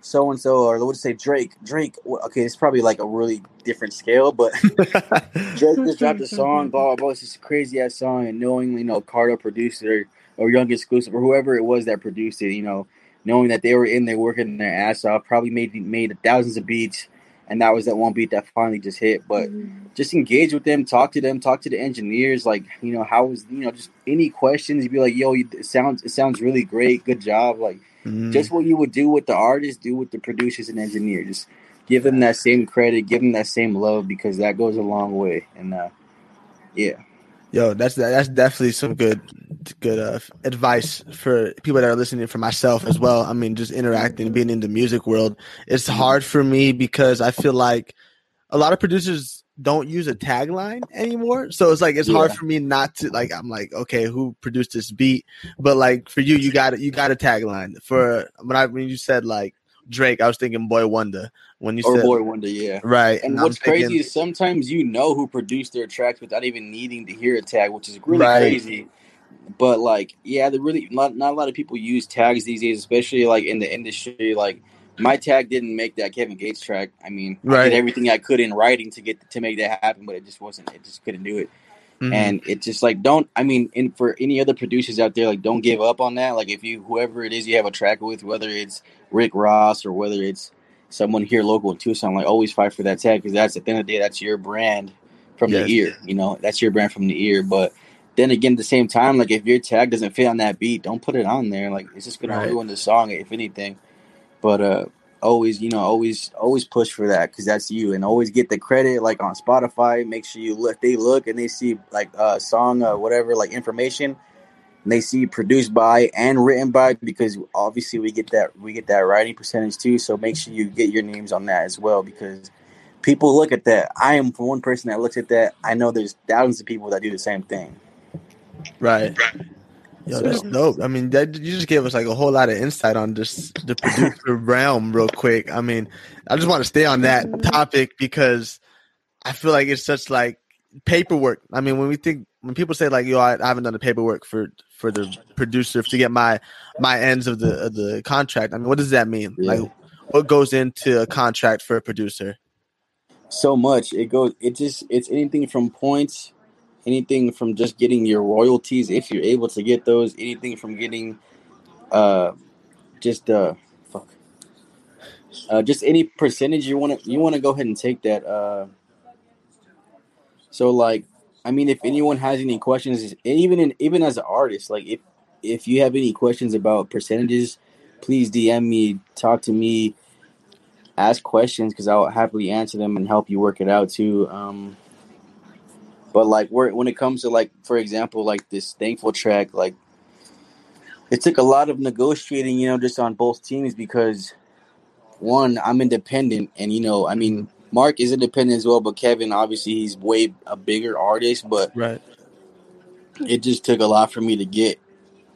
so and so," or let's say Drake. Drake. Okay, it's probably like a really different scale, but Drake just dropped a song. Blah blah blah. It's just a crazy ass song, and knowing you know Cardo produced it or, or Yung Exclusive or whoever it was that produced it, you know, knowing that they were in there working their ass off, probably made made thousands of beats, and that was that one beat that finally just hit. But mm-hmm. just engage with them, talk to them, talk to the engineers. Like, you know, how was you know just any questions? You'd be like, "Yo, it sounds it sounds really great. Good job." Like, Mm. just what you would do with the artists, do with the producers and engineers. Just give them that same credit, give them that same love because that goes a long way. And uh, yeah, Yo, that's that's definitely some good good uh, advice for people that are listening. For myself as well. I mean, just interacting, being in the music world, it's hard for me because I feel like a lot of producers don't use a tagline anymore. So it's like it's hard for me not to like. I'm like, okay, who produced this beat? But like for you, you got it. You got a tagline for when I when you said like Drake, I was thinking Boi-1da. When you or said Boi-1da, yeah. right, And I'm what's thinking- crazy is sometimes you know who produced their tracks without even needing to hear a tag, which is really Right. crazy. But like, yeah, the really not, not a lot of people use tags these days, especially like in the industry. Like, my tag didn't make that Kevin Gates track. I mean, I Right. did everything I could in writing to get to make that happen, but it just wasn't. It just couldn't do it. Mhm. And it just like don't. I mean, and for any other producers out there, like don't give up on that. Like if you whoever it is you have a track with, whether it's Rick Ross or whether it's someone here local in Tucson, like always fight for that tag because that's at the end of the day that's your brand from Yes. the ear. You know, that's your brand from the ear. But then again, at the same time, like if your tag doesn't fit on that beat, don't put it on there. Like it's just gonna Right. ruin the song, if anything. But uh, always, you know, always, always push for that because that's you, and always get the credit. Like on Spotify, make sure you look. They look and they see like uh song, uh, whatever, like information. And they see produced by and written by because obviously we get that we get that writing percentage too. So make sure you get your names on that as well because people look at that. I am one person that looks at that. I know there's thousands of people that do the same thing. Right. Yo, that's dope. I mean, that, you just gave us like a whole lot of insight on just the producer realm, real quick. I mean, I just want to stay on that mm-hmm. topic because I feel like it's such like paperwork. I mean, when we think when people say like, "Yo, I, I haven't done the paperwork for for the producer to get my my ends of the of the contract," I mean, what does that mean? Yeah. Like, what goes into a contract for a producer? so much. It goes. It just. It's anything from points, anything from just getting your royalties if you're able to get those. Anything from getting, uh, just uh, fuck, uh, just any percentage you want to. You want to go ahead and take that. Uh, so like, I mean, if anyone has any questions, even in even as an artist, like if if you have any questions about percentages, please DM me, talk to me ask questions because I'll happily answer them and help you work it out too. Um, but like where, when it comes to like, for example, like this thankful track, like it took a lot of negotiating, you know, just on both teams because one, I'm independent, and you know, I mean, Mark is independent as well, but Kevin obviously he's way a bigger artist, but Right. it just took a lot for me to get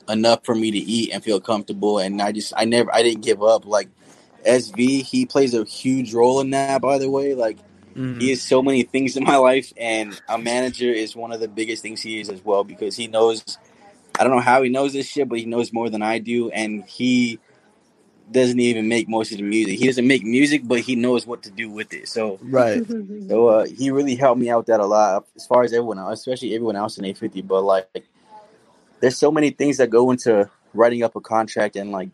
enough for me to eat and feel comfortable and i just i never i didn't give up like sv he plays a huge role in that by the way like Mhm. he is so many things in my life and a manager is one of the biggest things he is as well because he knows i don't know how he knows this shit but he knows more than i do and he doesn't even make most of the music he doesn't make music but he knows what to do with it so Right. so uh, he really helped me out that a lot, as far as everyone else, especially everyone else in A50. But like, there's so many things that go into writing up a contract and like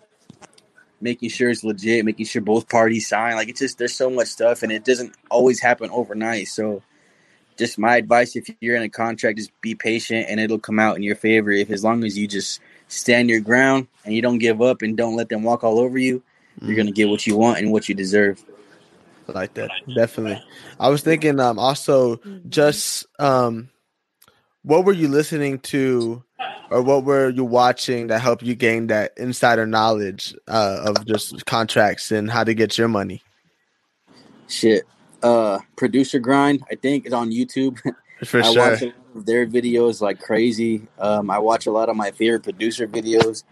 making sure it's legit, making sure both parties sign. Like, it's just there's so much stuff, and it doesn't always happen overnight. So, just my advice: if you're in a contract, just be patient, and it'll come out in your favor. If as long as you just stand your ground and you don't give up and don't let them walk all over you, you're gonna get what you want and what you deserve. I like that definitely i was thinking um also just um what were you listening to or what were you watching that helped you gain that insider knowledge uh, of just contracts and how to get your money Shit. Uh, producer grind. I think is on YouTube. for I sure watch a lot of their videos like crazy. Um, I watch a lot of my favorite producer videos.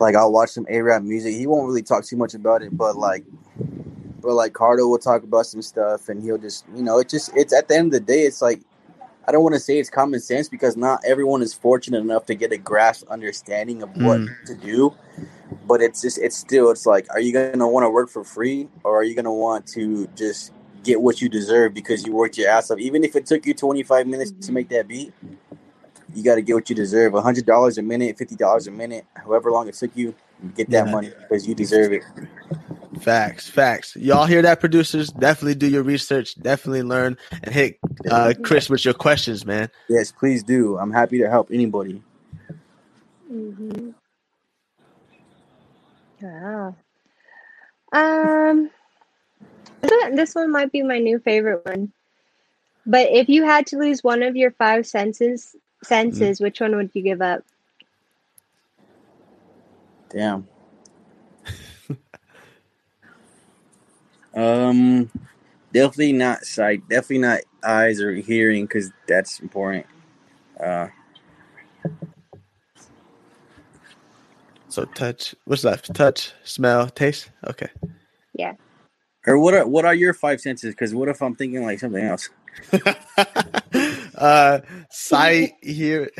Like I'll watch some AraabMUZIK. He won't really talk too much about it, but like, but like Cardo will talk about some stuff, and he'll just you know it just it's at the end of the day it's like I don't want to say it's common sense because not everyone is fortunate enough to get a grasp understanding of what mm. to do. But it's just it's still it's like are you gonna want to work for free or are you gonna want to just get what you deserve because you worked your ass off. Even if it took you 25 minutes to mm-hmm. make that beat, you got to get what you deserve. $100 a minute, $50 a minute, however long it took you, get that Yeah. money because you deserve it. Facts facts y'all hear that producers definitely do your research definitely learn and hit uh chris with your questions man Yes, please do. I'm happy to help anybody. hmm Wow. Um, this one- this one might be my new favorite one. But if you had to lose one of your five senses, senses, which one would you give up? Damn. Um, definitely not sight. Definitely not eyes or hearing because that's important. Uh, so touch what's left touch smell taste okay Yeah. or what are what are your five senses? Because what if I'm thinking like something else? uh sight hear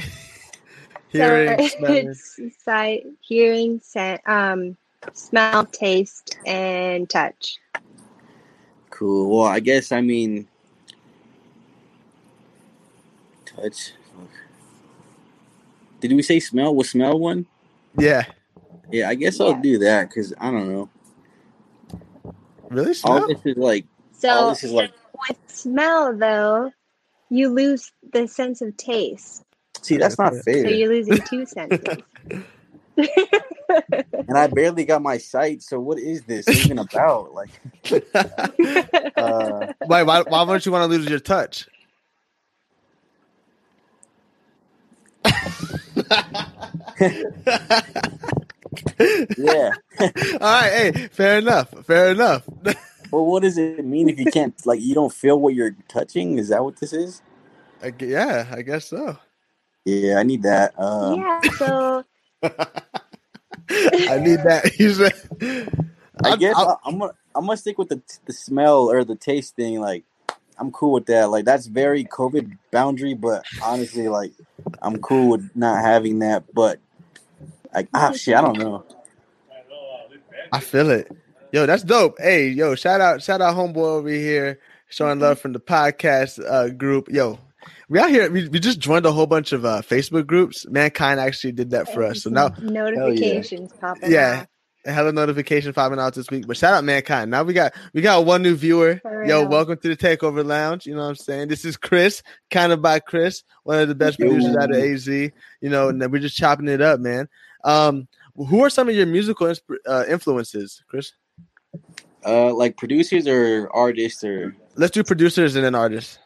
hearing so sight, hearing, scent, um, smell, taste, and touch. Cool. Well, I guess I mean touch. Did we say smell? Was smell one? yeah Yeah, I guess I'll do that because I don't know. really All this is like all So this is like with smell, though, you lose the sense of taste. See, that's not fair. So you're losing two senses. And I barely got my sight. So what is this even about? Like, uh, why, why? Why wouldn't you want to lose your touch? yeah. All right, hey, fair enough. Fair enough. But what does it mean if you can't like you don't feel what you're touching? Is that what this is? I yeah, I guess so. Yeah, I need that. Um, yeah. So I need that. He said, I I'll- guess I, am gonna I'm gonna stick with the the smell or the taste thing. Like, I'm cool with that. Like, that's very COVID boundary. But honestly, like, I'm cool with not having that. But like, ah, shit, I don't know. I feel it. Yo, that's dope. Hey, yo, shout out, shout out, homeboy over here showing love from the podcast uh, group. Yo, we out here. We, we just joined a whole bunch of uh, Facebook groups. Mankind actually did that for us. So now, notifications popping up. yeah, off. a hella notification popping out this week. But shout out Mankind. Now we got we got one new viewer. Yo, welcome to the Takeover Lounge. You know what I'm saying? This is Chris, kind of by Chris, one of the best Yo. producers out of AZ. You know, and we're just chopping it up, man. Um, who are some of your musical insp- uh, influences, Chris? Uh, like producers or artists or Let's do producers and then artists.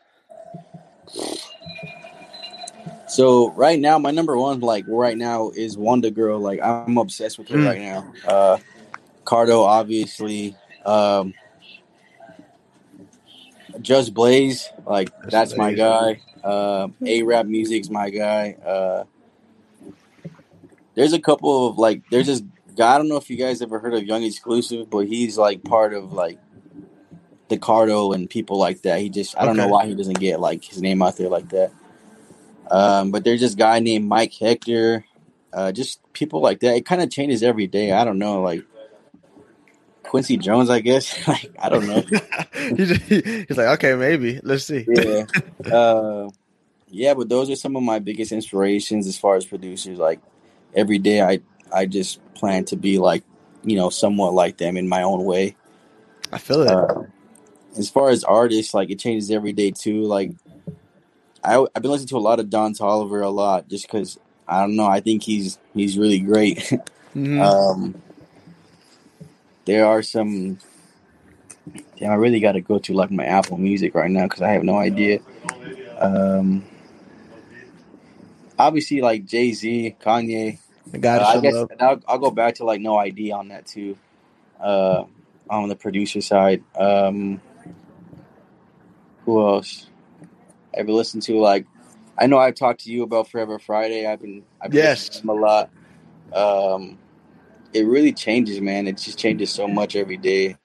So right now my number one like right now is WondaGurl. Like I'm obsessed with her Mm. right now. Uh, Cardo obviously. Um, Just Blaze, like that's my guy. Uh, AraabMUZIK's my guy. Uh, there's a couple of like there's this guy. I don't know if you guys ever heard of Yung Exclusive, but he's like part of like the Cardo and people like that. He just I don't know why he doesn't get like his name out there like that. Um, but there's this guy named Mike Hector. Uh, just people like that. It kind of changes every day. I don't know, like Quincy Jones, I guess. like I don't know. He's like, okay, maybe. Let's see. yeah. Uh, yeah, but those are some of my biggest inspirations as far as producers. Like every day, I I just plan to be like you know somewhat like them in my own way. I feel it. Uh, as far as artists, like it changes every day too. Like I I've been listening to a lot of Don Toliver a lot just because I don't know. I think he's he's really great. Mhm. Um, there are some. Damn, I really got to go to like my Apple Music right now because I have no idea. Um, obviously, like Jay Z, Kanye. the guy Uh, I guess I'll, I'll go back to like No ID on that too. Uh, on the producer side. Um, who else? I've been listening to like. I know I've talked to you about Forever Friday. I've been I've been Yes. listening to them a lot. Um, it really changes, man. It just changes so much every day.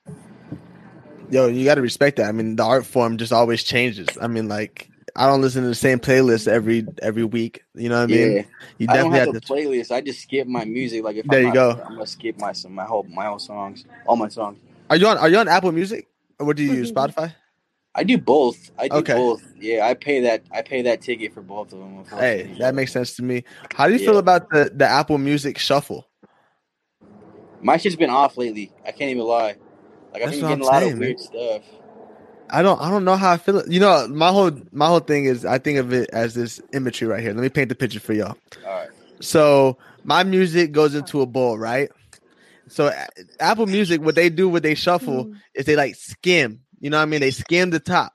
Yo, you got to respect that. I mean, the art form just always changes. I mean, like, I don't listen to the same playlist every every week. You know what I mean? yeah, You I don't have have a to. playlist. I just skip my music. Like if There I'm you not- go. I'm gonna skip my some my whole my whole songs, all my songs. Are you on? Are you on Apple Music? Or what do you use? Spotify? I do both. I do Okay. both. Yeah, I pay that. I pay that ticket for both of them. Hey, unfortunately. that makes sense to me. How do you feel about the the Apple Music Shuffle? My shit's been off lately. I can't even lie. Like I've been getting a I'm lot saying, of man. weird stuff. I don't I don't know how I feel. You know, my whole my whole thing is I think of it as this imagery right here. Let me paint the picture for y'all. All right. So my music goes into a bowl, right? So Apple Music, what they do, what they shuffle, Mm. is they like skim. You know what I mean? They skim the top.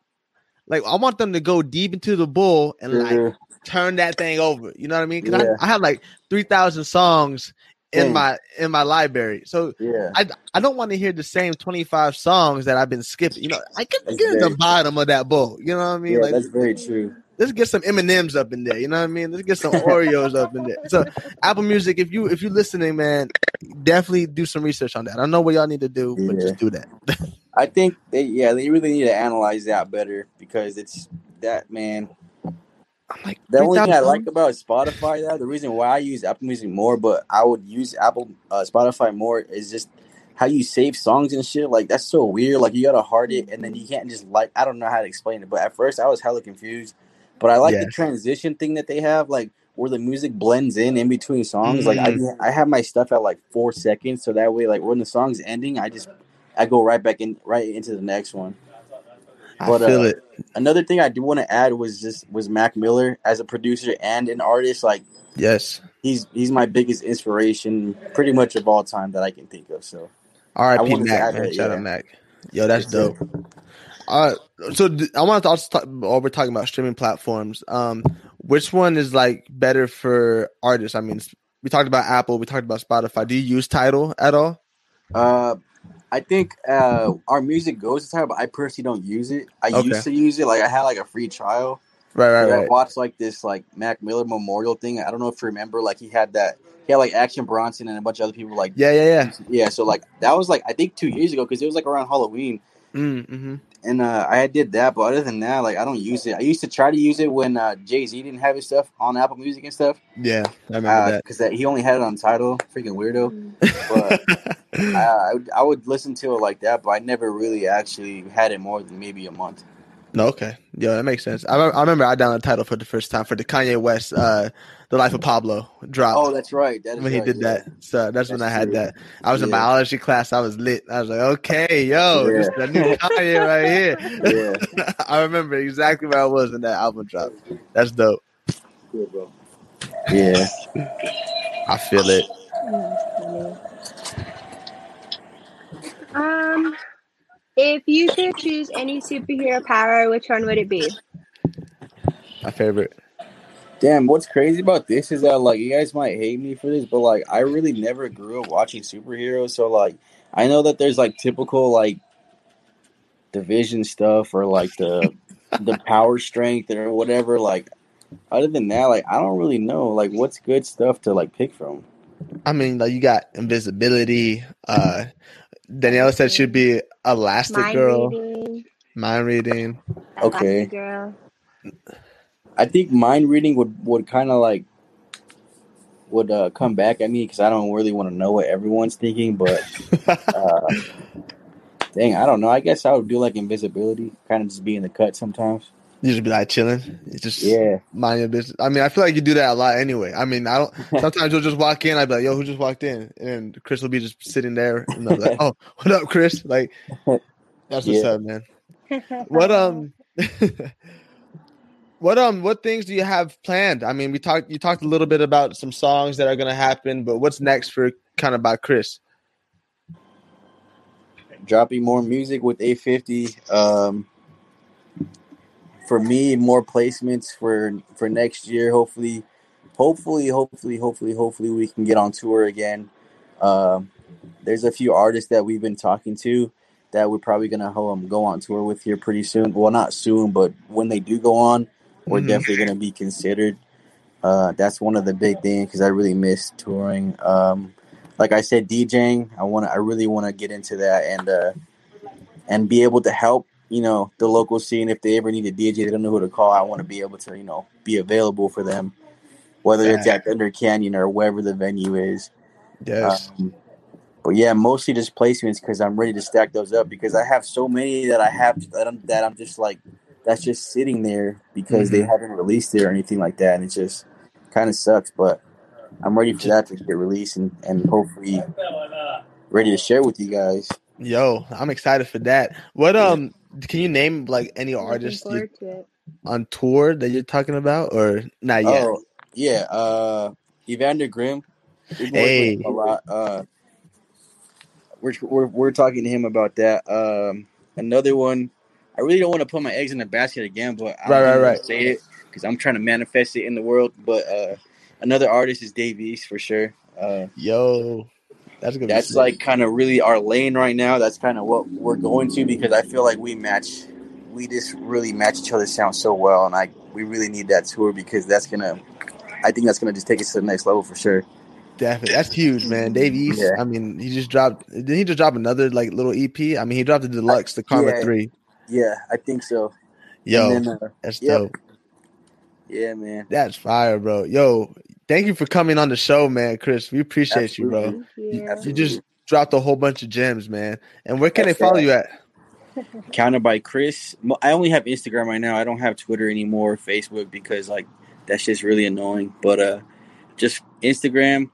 Like I want them to go deep into the bowl and like Yeah. turn that thing over. You know what I mean? Because Yeah. I, I have like three thousand songs in Dang. my in my library. So Yeah. I I don't want to hear the same twenty five songs that I've been skipping. You know, I can That's get in the bottom of that bowl. You know what I mean? yeah, like that's very true. let's get some M and M's up in there. You know what I mean? Let's get some Oreos up in there. So Apple Music, if you if you're listening, man, definitely do some research on that. I know what y'all need to do, but Yeah. just do that. I think they yeah they really need to analyze that better because it's that man. I'm like The only thing I like about Spotify, though, the reason why I use Apple Music more, but I would use Apple uh, Spotify more, is just how you save songs and shit. Like that's so weird. Like you gotta heart it, and then you can't just like. I don't know how to explain it, but at first I was hella confused. But I like the transition thing that they have, like where the music blends in in between songs. Like I, I have my stuff at like four seconds, so that way, like when the song's ending, I just I go right back in right into the next one. I But, feel uh, it. Another thing I do want to add was just was Mac Miller as a producer and an artist. Like Yes. he's he's my biggest inspiration, pretty much of all time that I can think of. So I R.I.P. Mac, man. Shout yeah. out Mac. Yo, that's sir. dope. All right, so th- I want to also talk. While we're talking about streaming platforms, um, which one is like better for artists? I mean, we talked about Apple, we talked about Spotify. Do you use Tidal at all? Uh, I think uh, our music goes to time, but I personally don't use it. I Okay. used to use it. Like I had like a free trial. Right, right, Like, I right. watched like this like Mac Miller memorial thing. I don't know if you remember. Like he had that. He had like Action Bronson and a bunch of other people. Like Yeah, yeah, yeah. yeah. So like that was like I think two years ago because it was like around Halloween. Mm-hmm. And uh, I did that, but other than that, like I don't use it. I used to try to use it when uh, Jay Z didn't have his stuff on Apple Music and stuff, Yeah, I remember because that he only had it on Tidal. Freaking weirdo. But uh, I, I would listen to it like that, but I never really actually had it more than maybe a month. No, okay, yeah, that makes sense. I, I remember I downloaded the Tidal for the first time for the Kanye West, uh, "The Life of Pablo" drop. Oh, that's right. That is when he did yeah. that. So that's, when I had true. that. I was in biology class. I was lit. I was like, okay, yo, this is the new Kanye right here. Yeah. I remember exactly where I was when that album dropped. That's dope. Cool, bro. Yeah. I feel it. Um, if you could choose any superhero power, which one would it be? My favorite. Damn, what's crazy about this is that like you guys might hate me for this, but like I really never grew up watching superheroes, so like I know that there's like typical like division stuff or like the the power strength or whatever. Like other than that, like I don't really know like what's good stuff to like pick from. I mean, like you got invisibility. Uh, Daniela said she'd be Elastic Mind Girl, reading. mind reading. Okay. Girl. I think mind reading would would kind of like would uh, come back at me because I don't really want to know what everyone's thinking, but uh, dang, I don't know. I guess I would do like invisibility, kind of just be in the cut sometimes. You just be like chilling. You just Yeah, mind your business. I mean, I feel like you do that a lot anyway. I mean, I don't. Sometimes you'll just walk in. I'd be like, "Yo, who just walked in?" And Chris will be just sitting there, and I'm like, "Oh, what up, Chris?" Like, that's what's Yeah. up, man. What um, what um, what things do you have planned? I mean, we talked. You talked a little bit about some songs that are gonna happen, but what's next for kind of about Chris? dropping more music with A50. Um, for me, more placements for for next year. Hopefully, hopefully, hopefully, hopefully, hopefully, we can get on tour again. Um, there's a few artists that we've been talking to that we're probably gonna um, go on tour with here pretty soon. Well, not soon, but when they do go on, we're Mhm. definitely gonna be considered. Uh, that's one of the big things because I really miss touring. Um, like I said, DJing. I want to. I really want to get into that and uh, and be able to help. You know, the local scene. If they ever need a DJ, they don't know who to call. I want to be able to, you know, be available for them, whether it's at Thunder Canyon or wherever the venue is. Yes. Um, but yeah, mostly just placements because I'm ready to stack those up because I have so many that I have that I'm, that I'm just like that's just sitting there because they haven't released it or anything like that, and it just kind of sucks. But I'm ready for that to get released and, and hopefully ready to share with you guys. Yo, I'm excited for that. What Yeah. um, can you name like any Looking artists you, to on tour that you're talking about, or not yet? Oh yeah, uh, Evander Griiim. We've been working with Hey. a lot. Uh, we're, we're we're talking to him about that. Um, another one. I really don't want to put my eggs in the basket again, but I'm Right, right, right. say it because I'm trying to manifest it in the world. But uh, another artist is Dave East for sure. Uh, Yo, that's gonna that's like kind of really our lane right now. That's kind of what we're going to because I feel like we match, we just really match each other's sound so well, and I we really need that tour because that's gonna, I think that's gonna just take us to the next level for sure. definitely that's huge, man. Dave East. Yeah. I mean, he just dropped. Did he just drop another like little EP? I mean, he dropped the deluxe, the Karma yeah. Three. Yeah, I think so. Yo, then, uh, that's yep. dope. yeah, man. That's fire, bro. Yo, thank you for coming on the show, man, Chris. We appreciate you, bro. Absolutely. Thank you. You just dropped a whole bunch of gems, man. And where can That's they follow right. you at? Counted by Chris. I only have Instagram right now. I don't have Twitter anymore, Facebook because like that's just really annoying. But uh, just Instagram.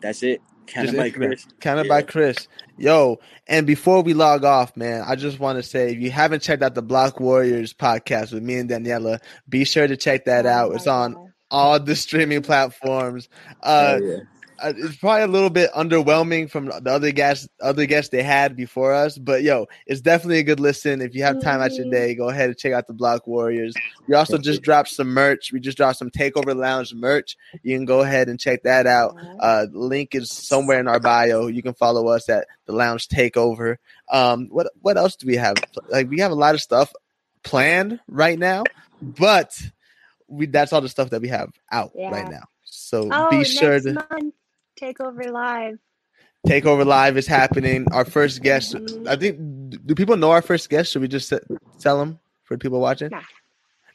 That's it. Counted Just by Chris. Counted Yeah. by Chris. Yo, and before we log off, man, I just want to say if you haven't checked out the Block Warriors podcast with me and Daniela, be sure to check that Oh out. my It's on God. All the streaming platforms. Uh, Oh, yeah. uh, it's probably a little bit underwhelming from the other guests other guests they had before us but yo it's definitely a good listen. If you have time out your day go ahead and check out the block warriors. We also just dropped some merch. We just dropped some takeover lounge merch. You can go ahead and check that out. Uh link is somewhere in our bio. You can follow us at the lounge takeover. Um what what else do we have? Like we have a lot of stuff planned right now but we that's all the stuff that we have out Yeah. right now so Oh, be sure to month, take over live. Takeover Live is happening. Our first guest. I mm-hmm. think. Do people know our first guest? Should we just se- tell them for people watching? Nah.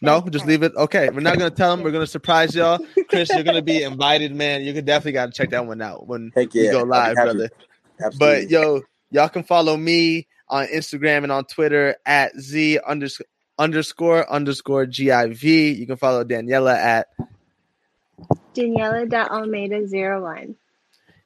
No, just leave it. Okay, we're not gonna tell them. We're gonna surprise y'all. Chris, you're gonna be invited, man. You can definitely gotta check that one out when Heck we go live, brother. Absolutely. But yo, y'all can follow me on Instagram and on Twitter at z underscore underscore underscore giv. You can follow Daniela at Daniela.almeida01.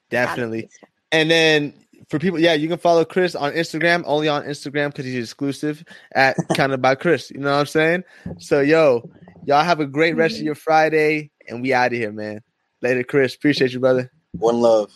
definitely. And then for people, yeah, you can follow Chris on Instagram, only on Instagram because he's exclusive at Counted by Chris. You know what I'm saying? So, yo, y'all have a great rest of your Friday, and we out of here, man. Later, Chris. Appreciate you, brother. One love.